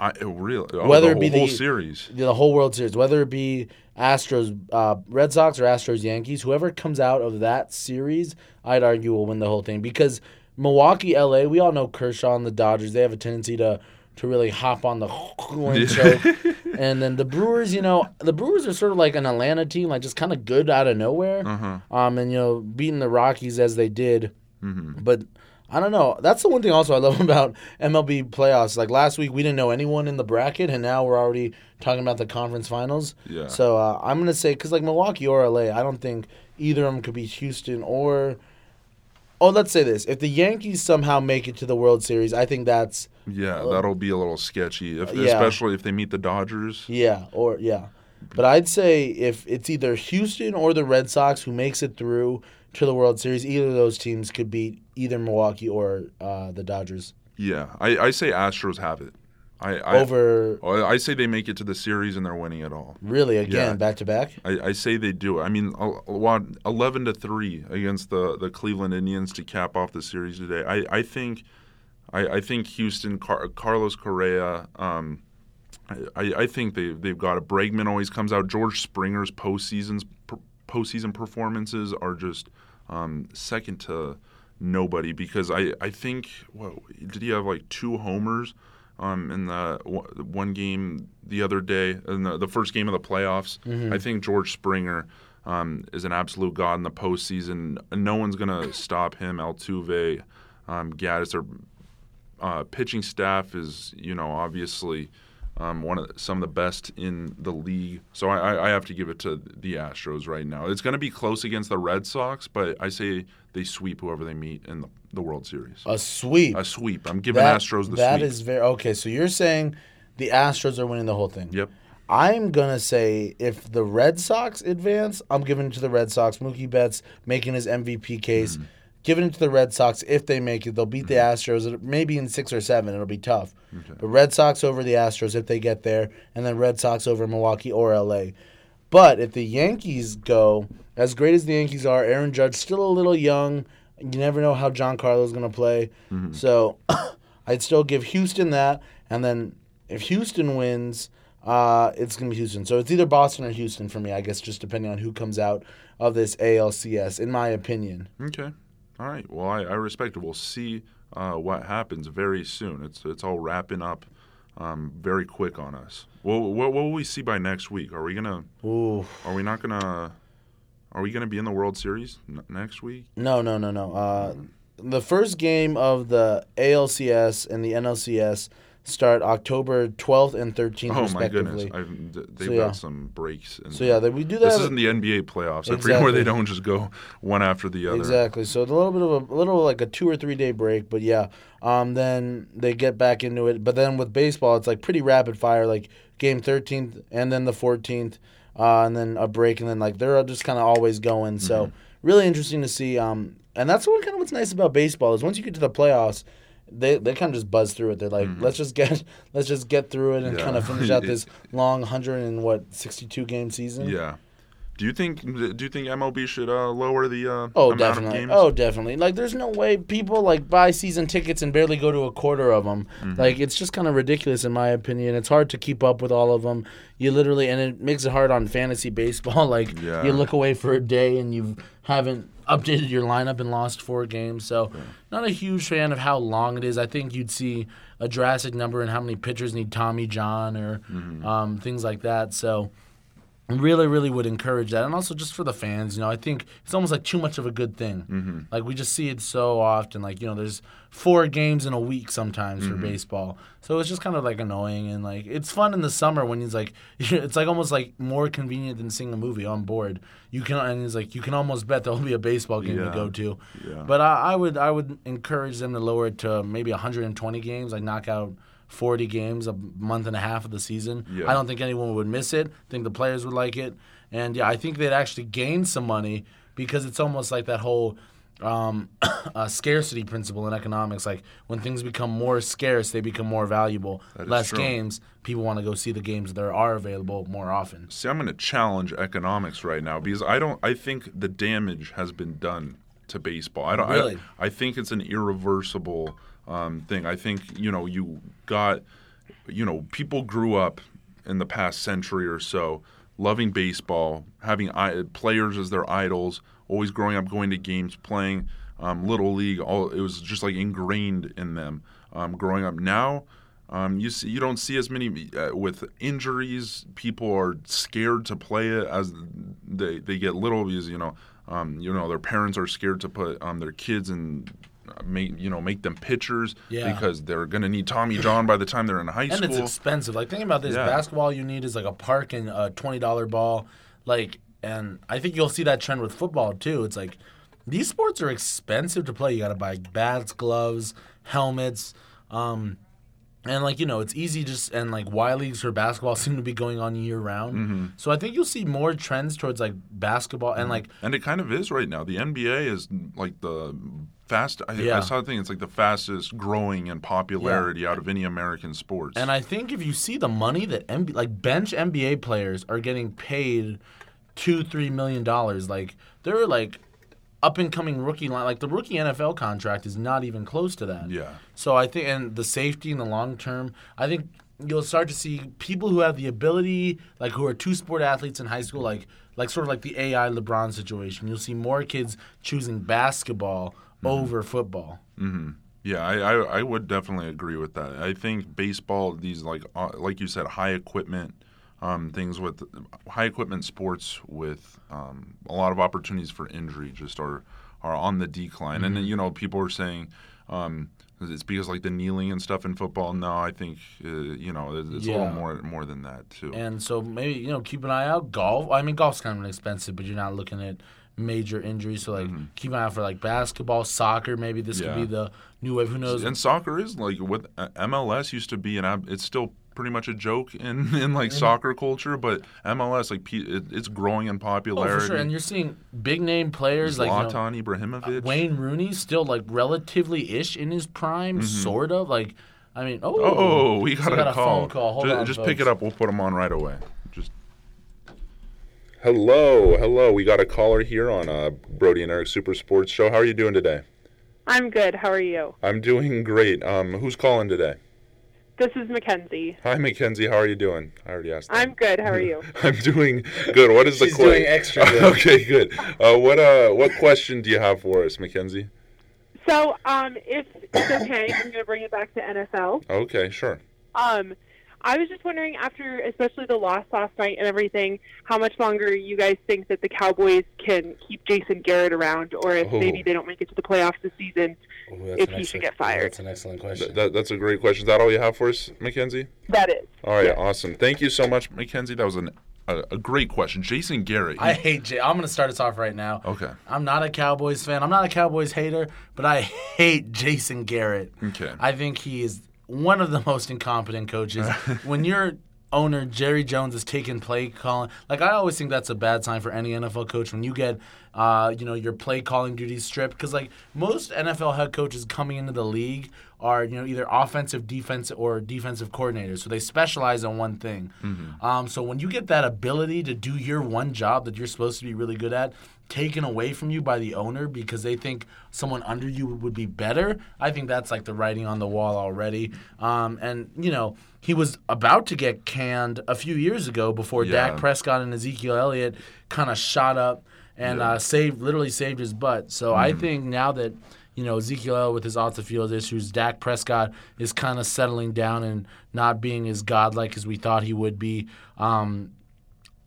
I, oh, really oh, Whether the it be whole the- series. the whole World Series, whether it be Astros, uh, Red Sox, or Astros, Yankees, whoever comes out of that series, I'd argue will win the whole thing because Milwaukee, LA, we all know Kershaw and the Dodgers. They have a tendency to to really hop on the and choke. and then the Brewers, you know, the Brewers are sort of like an Atlanta team, like just kind of good out of nowhere. Um, and you know, beating the Rockies as they did, but. I don't know. That's the one thing also I love about MLB playoffs. Like last week, we didn't know anyone in the bracket, and now we're already talking about the conference finals. Yeah. So uh, I'm gonna say because like Milwaukee or LA, I don't think either of them could be Houston or. Oh, let's say this: if the Yankees somehow make it to the World Series, I think that's Yeah, that'll be a little sketchy, if, yeah. especially if they meet the Dodgers. yeah, or yeah. But I'd say if it's either Houston or the Red Sox who makes it through to the World Series, either of those teams could beat either Milwaukee or uh, the Dodgers Yeah, I, I say Astros have it. I, I over. I say they make it to the series and they're winning it all. Really, again, Yeah. back to back. I, I say they do. I mean, a- a lot- eleven to three against the, the Cleveland Indians to cap off the series today. I, I think, I, I think Houston, Car- Carlos Correa. Um, I, I think they they've got a Bregman always comes out. George Springer's postseasons postseason performances are just um, second to nobody because I I think what did he have like two homers um, in the w- one game the other day in the, the first game of the playoffs. I think George Springer um, is an absolute god in the postseason. No one's gonna stop him. Altuve, um, Gattis, their uh, pitching staff is you know obviously. Um, one of the, some of the best in the league, so I, I- have to give it to the Astros right now. It's going to be close against the Red Sox, but I say they sweep whoever they meet in the, the World Series. A sweep. A sweep. I'm giving That- Astros the That sweep. is very okay. So you're saying the Astros are winning the whole thing. Yep. I'm gonna say if the Red Sox advance, I'm giving it to the Red Sox. Mookie Betts making his MVP case, giving it to the Red Sox. If they make it, they'll beat the Astros. Maybe in six or seven, it'll be tough. But Red Sox over the Astros if they get there, and then Red Sox over Milwaukee or LA. But if the Yankees go, as great as the Yankees are, Aaron Judge still a little young. You never know how Giancarlo is going to play. So I'd still give Houston that. And then if Houston wins, uh, it's going to be Houston. So it's either Boston or Houston for me, I guess, just depending on who comes out of this ALCS, in my opinion. Okay. All right. Well, I, I respect it. We'll see uh, what happens very soon. It's it's all wrapping up um, very quick on us. Well, what, what will we see by next week? Are we gonna? Ooh. Are we not gonna? Are we gonna be in the World Series n- next week? No, no, no, no. Uh, the first game of the ALCS and the NLCS start October 12th and 13th, Oh my respectively. goodness! I've, they've So, yeah. got some breaks. In So yeah, they, we do that. this isn't the NBA playoffs. I forget where they don't just go one after the other. Exactly. So it's a little bit of a, a little like a two or three day break, but yeah. Um, then they get back into it. But then with baseball, it's like pretty rapid fire, like game thirteenth and then the fourteenth, uh, and then a break, and then like they're just kind of always going. So really interesting to see. Um, and that's what kind of what's nice about baseball is once you get to the playoffs, they they kind of just buzz through it. They're like, let's just get let's just get through it and Mm-hmm. Yeah. kind of finish out this long hundred and what sixty two game season. Yeah. Do you think do you think MLB should uh, lower the uh, Oh, amount definitely. of games? Oh, definitely. Like, there's no way people like buy season tickets and barely go to a quarter of them. Mm-hmm. Like, it's just kind of ridiculous in my opinion. It's hard to keep up with all of them. You literally, and it makes it hard on fantasy baseball. Like, Yeah. you look away for a day and you haven't updated your lineup and lost four games. So, not a huge fan of how long it is. I think you'd see a drastic number in how many pitchers need Tommy John or Mm-hmm. um, things like that. So really really would encourage that and also just for the fans you know i think it's almost like too much of a good thing Mm-hmm. like we just see it so often like you know there's four games in a week sometimes Mm-hmm. for baseball so it's just kind of like annoying and like it's fun in the summer when he's like it's like almost like more convenient than seeing a movie on board you can and he's like you can almost bet there'll be a baseball game Yeah. to go to Yeah. but I, I would i would encourage them to lower it to maybe 120 games like knock out 40 games a month and a half of the season Yeah. i don't think anyone would miss it. I think the players would like it, and yeah, I think they'd actually gain some money because it's almost like that whole um, uh, scarcity principle in economics. Like when things become more scarce, they become more valuable. Less true. games, people want to go see the games that are available more often. See, I'm going to challenge economics right now because I don't. I think the damage has been done to baseball. I don't. Really? I, I think it's an irreversible um, thing. I think you know you got, you know, people grew up in the past century or so loving baseball, having I- players as their idols, always growing up going to games, playing um, little league. All it was just like ingrained in them um, growing up. Now. Um, you see, you don't see as many uh, with injuries. People are scared to play it as they they get little because you know, um, you know their parents are scared to put um, their kids uh, make you know make them pitchers Yeah. because they're gonna need Tommy John by the time they're in high And school. And it's expensive. Like think about this: Yeah. basketball, you need is like a park and a twenty dollar ball. Like, and I think you'll see that trend with football too. It's like these sports are expensive to play. You got to buy bats, gloves, helmets. Um, and like you know, it's easy just and like Y leagues for basketball seem to be going on year round. Mm-hmm. So I think you'll see more trends towards like basketball and like and it kind of is right now. The NBA is like the fast. I, Yeah. I saw the thing. It's like the fastest growing in popularity out of any American sports. And I think if you see the money that MB, like bench NBA players are getting paid two, three million dollars, like they're like up and coming rookie line. Like the rookie NFL contract is not even close to that. Yeah. So I think, and the safety in the long term, I think you'll start to see people who have the ability, like who are two sport athletes in high school, like like sort of like the AI LeBron situation. You'll see more kids choosing basketball over football. Yeah, I, I, I would definitely agree with that. I think baseball, these like uh, like you said, high equipment um, things with high equipment sports with um, a lot of opportunities for injury just are are on the decline. And you know, people are saying um, it's because like the kneeling and stuff in football. No, I think uh, you know it's, it's a little more more than that too. And so maybe you know keep an eye out. Golf. I mean, golf's kind of expensive, but you're not looking at major injuries. So like keep an eye out for like basketball, soccer. Maybe this Mm-hmm. Yeah. could be the new wave. Who knows? and soccer is like what uh, MLS used to be, and it's still pretty much a joke in, in like soccer culture. But MLS, like it, it's growing in popularity. oh, popularity. for sure. And you're seeing big name players like you know, Ibrahimovic. Wayne Rooney, still like relatively ish in his prime, sort of. Like, I mean, oh, Mm-hmm. Oh, we so got, I a, call. phone call. Hold just on, just pick it up. We'll put them on right away. Just. Hello, hello. We got a caller here on uh, Brody and Eric Super Sports Show. How are you doing today? I'm good. How are you? I'm doing great. Um, who's calling today? This is Mackenzie. Hi, Mackenzie. How are you doing? I already asked. that. I'm good. How are you? I'm doing good. What is the She's question? doing extra good. okay, good. Uh, what uh, what question do you have for us, Mackenzie? So, um, if it's okay, I'm going to bring it back to NFL. Okay, sure. Um, I was just wondering, after especially the loss last night and everything, how much longer you guys think that the Cowboys can keep Jason Garrett around, or if Oh. maybe they don't make it to the playoffs this season, Ooh, that's if an he excellent- should get fired. That's an excellent question. Th- that, that's a great question. Is that all you have for us, Mackenzie? that is. All right, Yeah. awesome. Thank you so much, Mackenzie. That was an, a, a great question. Jason Garrett. I hate Jay. I'm gonna start us off right now. Okay. I'm not a Cowboys fan. I'm not a Cowboys hater, but I hate Jason Garrett. Okay. I think he is one of the most incompetent coaches. when you're owner Jerry Jones is taking play calling. Like I always think that's a bad sign for any NFL coach when you get, uh, you know, your play calling duties stripped. Because like most NFL head coaches coming into the league are you know either offensive, defense, or defensive coordinators. So they specialize on one thing. Um, so when you get that ability to do your one job that you're supposed to be really good at taken away from you by the owner because they think someone under you would be better, I think that's like the writing on the wall already. Um, and you know he was about to get canned a few years ago before Yeah. Dak Prescott and Ezekiel Elliott kind of shot up and uh, saved literally saved his butt. So I think now that you know Ezekiel with his off the field issues, Dak Prescott is kind of settling down and not being as godlike as we thought he would be. Um,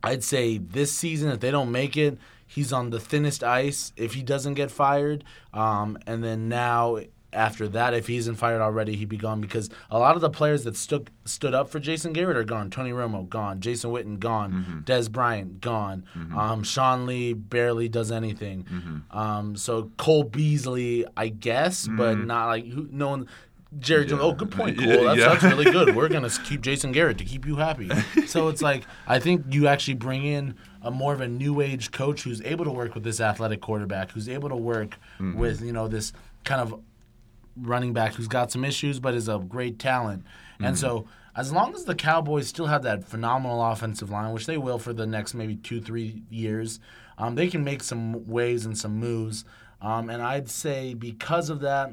I'd say this season, if they don't make it, he's on the thinnest ice if he doesn't get fired. Um, and then now, after that, if he isn't fired already, he'd be gone because a lot of the players that stood stood up for Jason Garrett are gone. Tony Romo gone. Jason Witten gone. Dez Bryant gone. Um, Sean Lee barely does anything. Um, so Cole Beasley, I guess, but not like who, no one. Jerry Jones. Oh, good point. Yeah, That's, yeah. that's really good. We're gonna keep Jason Garrett to keep you happy. So it's like I think you actually bring in a more of a new age coach who's able to work with this athletic quarterback, who's able to work Mm-hmm. with you know this kind of running back who's got some issues but is a great talent. And so as long as the Cowboys still have that phenomenal offensive line, which they will for the next maybe two three years, um, they can make some waves and some moves. Um, and I'd say because of that.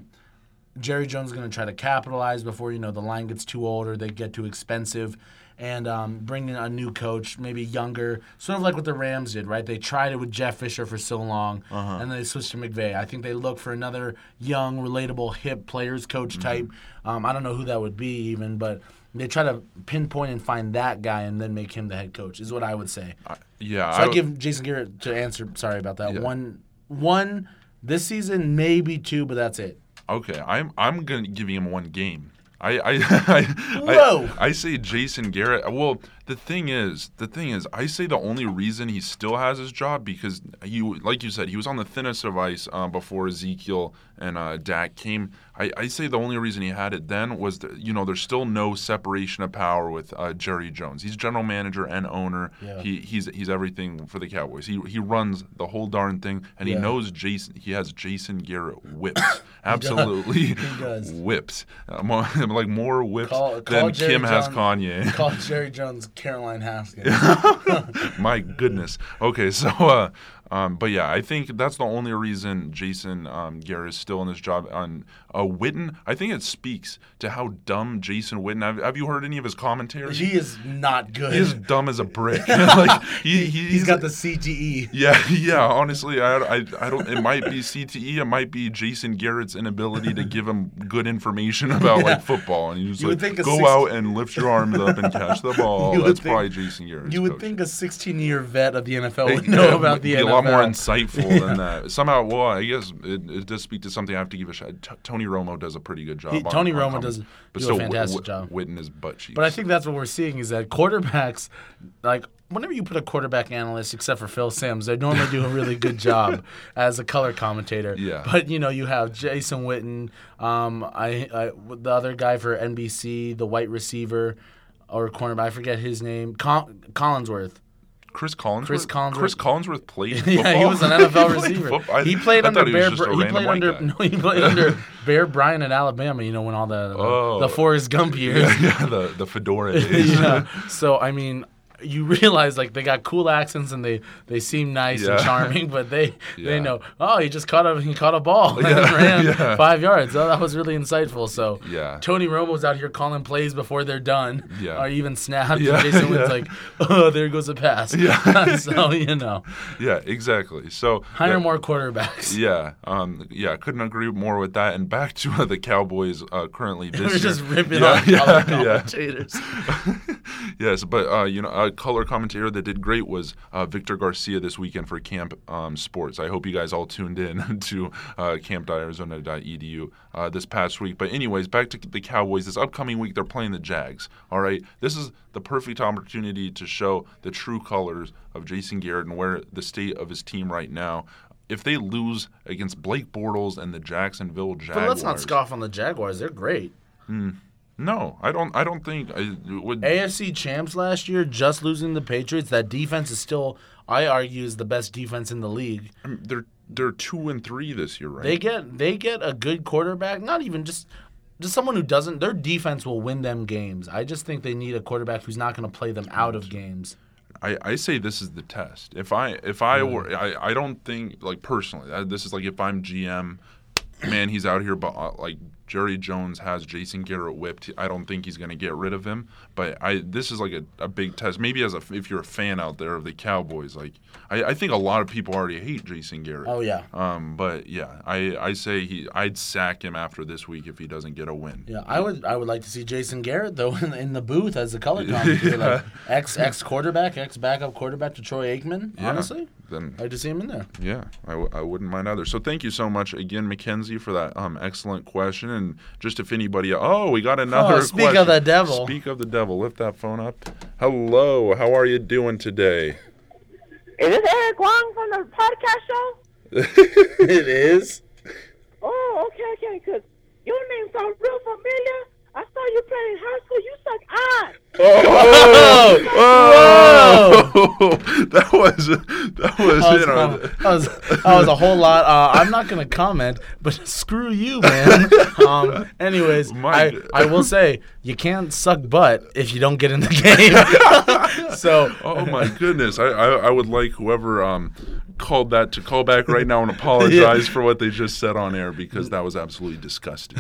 Jerry Jones is going to try to capitalize before you know the line gets too old or they get too expensive, and um, bring in a new coach, maybe younger, sort of like what the Rams did, right? They tried it with Jeff Fisher for so long, and then they switched to McVay. I think they look for another young, relatable, hip players coach type. Um, I don't know who that would be even, but they try to pinpoint and find that guy and then make him the head coach. Is what I would say. Yeah, So I, I- give Jason Garrett to answer. Sorry about that. Yeah. One, one this season, maybe two, but that's it. Okay, I'm I'm gonna give him one game. I I I, Whoa. I, I say Jason Garrett. Well, the thing is, the thing is, I say the only reason he still has his job because he, like you said, he was on the thinnest of ice uh, before Ezekiel and uh, Dak came. I, I say the only reason he had it then was that you know there's still no separation of power with uh, Jerry Jones. He's general manager and owner. Yeah. He he's he's everything for the Cowboys. He he runs the whole darn thing, and he knows Jason. He has Jason Garrett whips. Absolutely does. whips. More, like more whips Call- call than Jerry Kim has Kanye. Call Jerry Jones Caroline Haskins. My goodness. Okay, so uh, um, but yeah, I think that's the only reason Jason um, Garrett is still in this job. On uh, Witten, I think it speaks to how dumb Jason Witten. Have, have you heard any of his commentaries? he is not good. He's dumb as a brick. like he, he, he's got the CTE. Yeah, yeah. Honestly, I, I, I don't. It might be CTE. It might be Jason Garrett's inability to give him good information about Yeah. like football, and he's You like, go six- out and lift your arms up and catch the ball. That's think- probably Jason Garrett's. You would coach. think a 16-year vet of the NFL would know about the NFL. A lot more insightful than that. Somehow, well, I guess it, it does speak to something I have to give a shot. T- Tony Romo does a pretty good job. He- on- Tony on Romo does but do a still, fantastic Witten job. Witten is butt cheeks. But I think that's what we're seeing is that quarterbacks, like whenever you put a quarterback analyst, except for Phil Simms, they normally do a really good job as a color commentator. Yeah. But you know, you have Jason Witten, um, I, I the other guy for NBC, the white receiver or cornerback, I forget his name, Col- Collinsworth. Chris Collinsworth. Chris Collinsworth- Chris Collinsworth played. yeah, he was an NFL receiver. I- he played I under he Bear. Br- he played under guy. no, he played under Bear Bryant in Alabama. You know when all the the, Oh. the Forrest Gump years. Yeah, yeah, the the fedora days. yeah. So I mean, you realize like they got cool accents and they they seem nice and charming, but they Yeah. they know. Oh, he just caught a he caught a ball and Yeah, ran yeah. five yards. Oh, that was really insightful. So Yeah. Tony Romo's out here calling plays before they're done. Yeah. Or even snapped. Yeah, And Jason yeah. Witten's like, oh, there goes a pass. Yeah. so you know, Yeah, exactly. So hire yeah, more quarterbacks. Yeah, um, yeah, I couldn't agree more with that. And back to uh, the Cowboys uh, currently this We're year. just ripping yeah, color yeah, yeah. commentators. yes, but uh, you know, a color commentator that did great was uh, Victor Garcia this weekend for KAMP um, Sports. I hope you guys all tuned in to uh, kamp.arizona.edu uh, this past week. But anyways, back to the Cowboys. This upcoming week, they're playing the Jags. All right, this is the perfect opportunity to show the true colors of Jason Garrett and where the state of his team right now. If they lose against Blake Bortles and the Jacksonville Jaguars, But let's not scoff on the Jaguars. They're great. No, I don't. I don't think. I would. AFC champs last year, just losing the Patriots. That defense is still, I argue, is the best defense in the league. I mean, they're they're two and three this year, right? They get they get a good quarterback, not even just just someone who doesn't. Their defense will win them games. I just think they need a quarterback who's not going to play them out of games. I, I say this is the test. If I if I were I, I don't think like personally uh, this is like if I'm GM, man he's out here but uh, like Jerry Jones has Jason Garrett whipped. I don't think he's going to get rid of him. But I this is like a, a big test. Maybe as a if you're a fan out there of the Cowboys, like I, I think a lot of people already hate Jason Garrett. Oh yeah, Um, but yeah, I, I say he I'd sack him after this week if he doesn't get a win. yeah. I would I would like to see Jason Garrett though in, in the booth as a color commentator, like ex ex quarterback, ex backup quarterback to Troy Aikman. Yeah. Honestly, Then I'd like to see him in there. Yeah, I, w- I wouldn't mind either. So thank you so much again, Mackenzie, for that um, excellent question. And just if anybody, oh, we got another. Oh, speak question. of the devil. Speak of the devil. Lift that phone up. Hello, how are you doing today? Is this Eric Wong from the podcast show? it is. Oh, okay, okay, because your name sounds real familiar. I saw you play in high school. You suck ass. Oh, that was that was, That was, you know, that was, that was a whole lot. Uh, I'm not gonna comment, but screw you, man. Um, anyways, I I, g- I will say you can't suck butt if you don't get in the game. so Oh my goodness! I, I I would like whoever um called that to call back right now and apologize for what they just said on air because that was absolutely disgusting.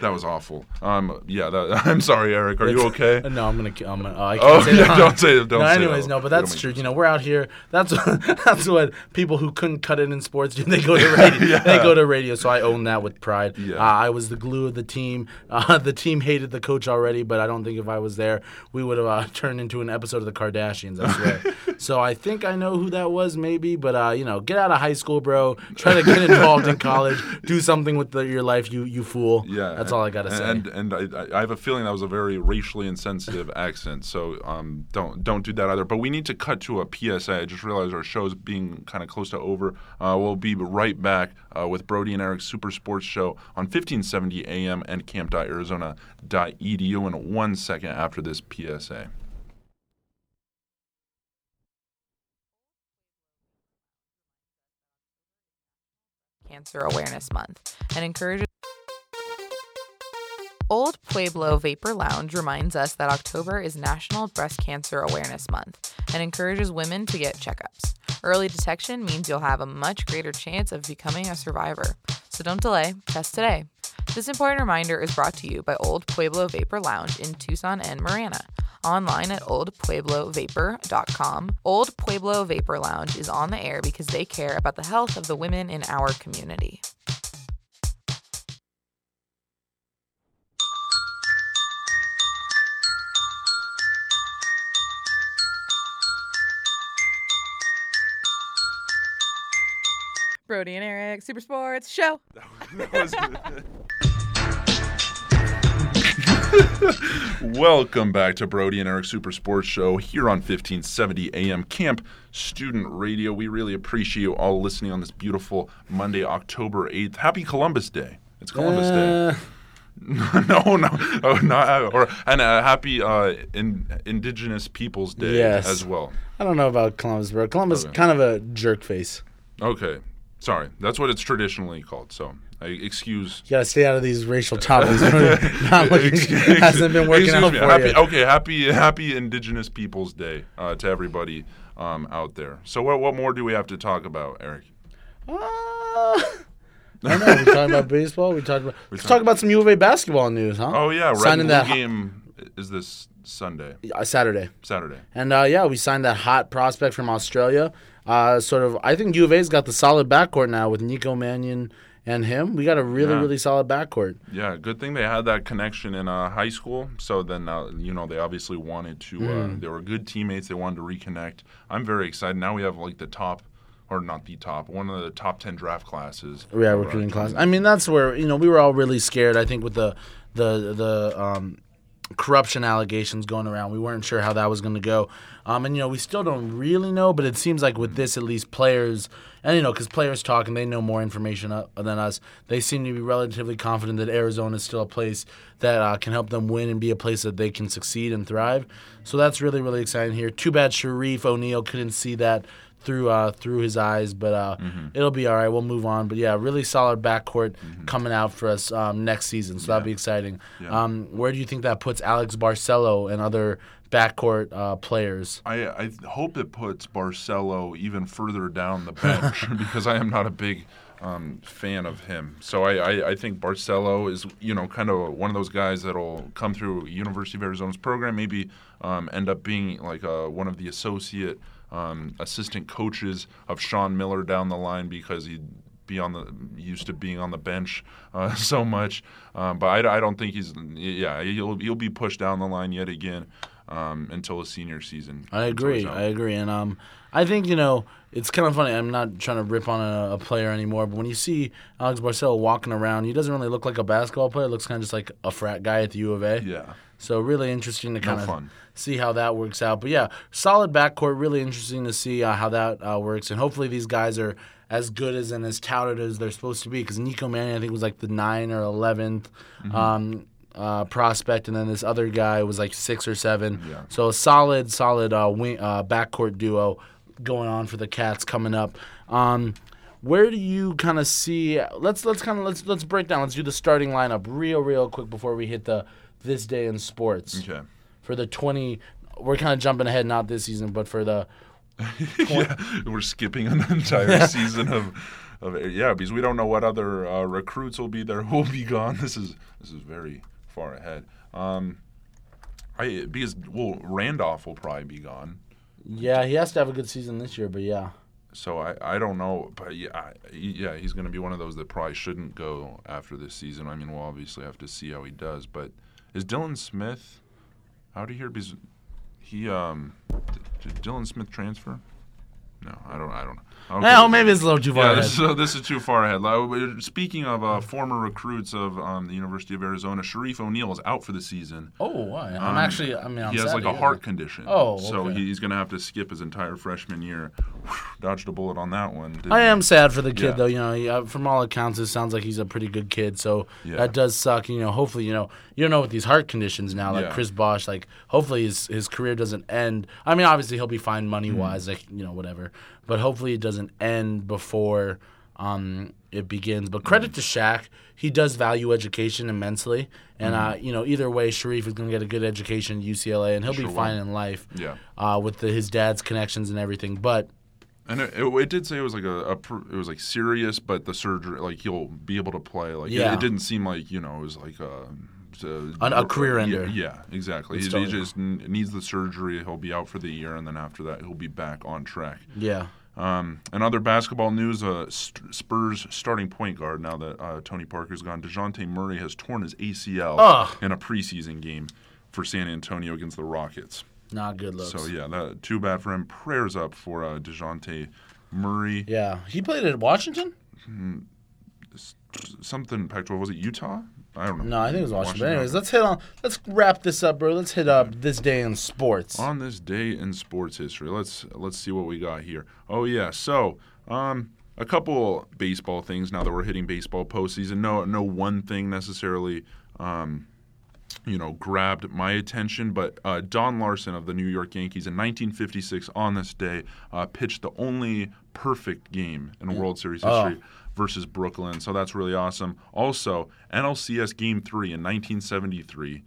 That was awful. Um, yeah, that, I'm sorry, Eric. Are you okay? No, I'm gonna. I'm gonna. Uh, I Oh, can't say yeah, that. don't say it, don't no, say anyways, that. no, but that's true. You know, we're out here. That's that's what people who couldn't cut it in sports do. They go to radio. They go to radio. So I own that with pride. Yeah. Uh, I was the glue of the team. Uh, the team hated the coach already, but I don't think if I was there, we would have uh, turned into an episode of the Kardashians. I swear. so I think I know who that was, maybe. But uh, you know, get out of high school, bro. Try to get involved in college. Do something with the, your life, you you fool. Yeah, that's all I gotta say. And and I, I have a feeling that was a very racially insensitive accent. So um, don't don't do that either. But we need to cut to a PSA. I just realized our show's being kind of close to over. Uh, we'll be right back uh, with Brody and Eric's Super Sports Show on 1570 AM and kamp.arizona.edu in one second after this PSA. Cancer Awareness Month and encourages. Old Pueblo Vapor Lounge reminds us that October is National Breast Cancer Awareness Month and encourages women to get checkups. Early detection means you'll have a much greater chance of becoming a survivor. So don't delay, test today. This important reminder is brought to you by Old Pueblo Vapor Lounge in Tucson and Marana. Online at oldpueblovapor.com. Old Pueblo Vapor Lounge is on the air because they care about the health of the women in our community. Brody and Eric, Super Sports Show. Welcome back to Brody and Eric Super Sports Show here on 1570 AM KAMP Student Radio. We really appreciate you all listening on this beautiful Monday, October 8th. Happy Columbus Day. It's Columbus Day. Uh, no, no, oh, not, or and a happy uh, in, Indigenous Peoples Day Yes. as well. I don't know about Columbus, bro. Columbus Okay. kind of a jerk face. Okay, sorry, that's what it's traditionally called. So, I excuse. You gotta stay out of these racial topics. Not looking, hasn't been working out me. for happy, you. Okay, happy Happy Indigenous Peoples Day uh, to everybody um, out there. So, what what more do we have to talk about, Eric? Uh, I don't know. We talked about baseball. We talked about. Let's talk about some U of A basketball news, huh? Oh yeah, signing that game is this Sunday, uh, Saturday, Saturday. and uh, yeah, we signed that hot prospect from Australia. Uh, sort of, I think U of A's got the solid backcourt now with Nico Mannion and him. We got a really, Yeah. really solid backcourt. Yeah, good thing they had that connection in uh, high school. So then, uh, you know, they obviously wanted to. Uh, Hmm. they were good teammates. They wanted to reconnect. I'm very excited. Now we have like the top, or not the top, one of the top ten draft classes. Yeah, recruiting class. I mean, that's where you know we were all really scared. I think with the the the um corruption allegations going around. We weren't sure how that was going to go. Um, and, you know, we still don't really know, but it seems like with this, at least players, and, you know, because players talk and they know more information uh, than us, they seem to be relatively confident that Arizona is still a place that uh, can help them win and be a place that they can succeed and thrive. So that's really, really exciting here. Too bad Shareef O'Neal couldn't see that through uh, through his eyes, but uh, it'll be all right. We'll move on. But yeah, really solid backcourt coming out for us um, next season, so that'll be exciting. Um, where do you think that puts Alex Barcelo and other backcourt uh, players? I, I hope it puts Barcelo even further down the bench because I am not a big um, fan of him. So I, I, I think Barcelo is you know kind of one of those guys that'll come through University of Arizona's program, maybe um, end up being like uh, one of the associate um, assistant coaches of Sean Miller down the line because he'd be on the used to being on the bench uh, so much. Um, but I, I don't think he's yeah he'll he'll be pushed down the line yet again um, until his senior season. I agree. I agree, and um, I think you know it's kind of funny. I'm not trying to rip on a, a player anymore, but when you see Alex Barcelo walking around, he doesn't really look like a basketball player. He looks kind of just like a frat guy at the U of A. Yeah. So really interesting to kind of fun. see how that works out. But yeah, solid backcourt. Really interesting to see uh, how that uh, works, and hopefully these guys are as good as and as touted as they're supposed to be. Because Nico Mannion, I think, was like the nine or 11th Mm-hmm. um, uh, prospect, and then this other guy was like six or seven. Yeah. So a solid, solid uh, wing, uh, backcourt duo going on for the Cats coming up. Um, where do you kind of see? Let's let's kind of let's let's break down. Let's do the starting lineup real real quick before we hit the this day in sports Okay. for the twenty. We're kind of jumping ahead, not this season, but for the yeah, we're skipping an entire season of, of yeah because we don't know what other uh, recruits will be there who will be gone. This is this is very far ahead. Um, I because well Randolph will probably be gone, yeah. He has to have a good season this year, but yeah. so I, I don't know, but yeah I, yeah he's going to be one of those that probably shouldn't go after this season. I mean we'll obviously have to see how he does, but is Dylan Smith out of here because he um did Dylan Smith transfer? No, I don't. I don't. I don't Well, maybe it's a little too far Yeah, ahead. this, so this is too far ahead. Speaking of uh, former recruits of um, the University of Arizona, Shareef O'Neal is out for the season. Oh, why? I'm Um, actually. I mean, I'm he has like a hear heart condition. Oh, so he's going to have to skip his entire freshman year. Dodged a bullet on that one. I he? am sad for the kid Yeah. though. You know, he, uh, from all accounts, it sounds like he's a pretty good kid. So Yeah. that does suck. You know, hopefully, you know, you don't know with these heart conditions now, like. Chris Bosh. Like, hopefully his his career doesn't end. I mean, obviously he'll be fine money wise, Hmm. like you know, whatever. But hopefully it doesn't end before um it begins. But credit to Shaq, he does value education immensely, and Hmm. uh, you know, either way, Shareef is going to get a good education at UCLA, and he'll Sure be will. fine in life. Yeah. Uh, with the, his dad's connections and everything, but. And it, it, it did say it was like a, a it was like serious, but the surgery like he'll be able to play. Like it- it, didn't seem like you know it was like a. a, a career ender. Yeah, yeah exactly. He, he just n- needs the surgery. He'll be out for the year, and then after that, he'll be back on track. Yeah. Um, and other basketball news: uh, Spurs starting point guard now that uh, Tony Parker's gone, Dejounte Murray has torn his ACL Ugh. in a preseason game for San Antonio against the Rockets. Not good looks. So yeah, that too bad for him. Prayers up for uh, Dejounte Murray. Yeah, he played at Washington. Something Pac-12 was it Utah? I don't know. No, I think it was Washington. But anyways, let's hit on. Let's wrap this up, bro. Let's hit up this day in sports. on this day in sports history. Let's let's see what we got here. Oh yeah, so um, a couple baseball things now that we're hitting baseball postseason. No, no one thing necessarily. Um, you know, grabbed my attention, but uh, Don Larsen of the New York Yankees in 1956 on this day uh, pitched the only perfect game in World Series Oh. Versus Brooklyn. So that's really awesome. Also, NLCS Game 3 in 1973,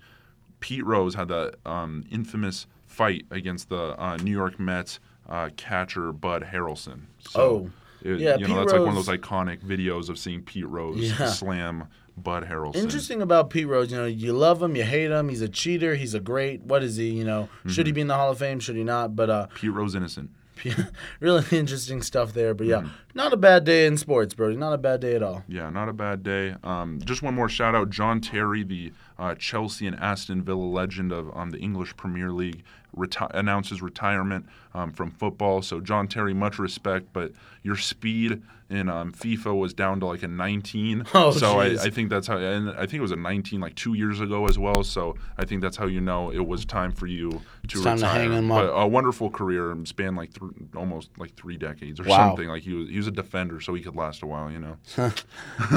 Pete Rose had that um, infamous fight against the uh, New York Mets uh, catcher Bud Harrelson. So Oh. it- Yeah, you know Pete that's like one of those iconic videos of seeing Pete Rose Yeah. slam Bud Harrelson. Interesting about Pete Rose, you know, you love him, you hate him. He's a cheater. He's a great. What is he? You know, should he be in the Hall of Fame? Should he not? But uh, Pete Rose innocent. really interesting stuff there. But Mm-hmm. yeah, not a bad day in sports, Brody. Not a bad day at all. Yeah, not a bad day. Um, just one more shout out: John Terry, the uh, Chelsea and Aston Villa legend of um, the English Premier League, reti- announces retirement um, from football. So John Terry, much respect, but your speed in um, FIFA was down to like a 19. Oh, so I. I think that's how, and I think it was a 19 like two years ago as well. So I think that's how you know it was time for you to It's time to retire. hang him but a wonderful career, um, spanned like th- almost like three decades or Wow. something. Like he was, he was a defender, so he could last a while. You know.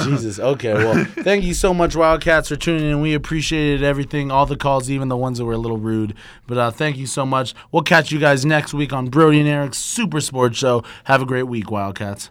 Jesus. Okay. Well, thank you so much, Wildcats, for tuning in. We appreciated everything, all the calls, even the ones that were a little rude. But uh, thank you so much. We'll catch you guys next week on Brody and Eric's Super Sports Show. Have a great week, Wildcats.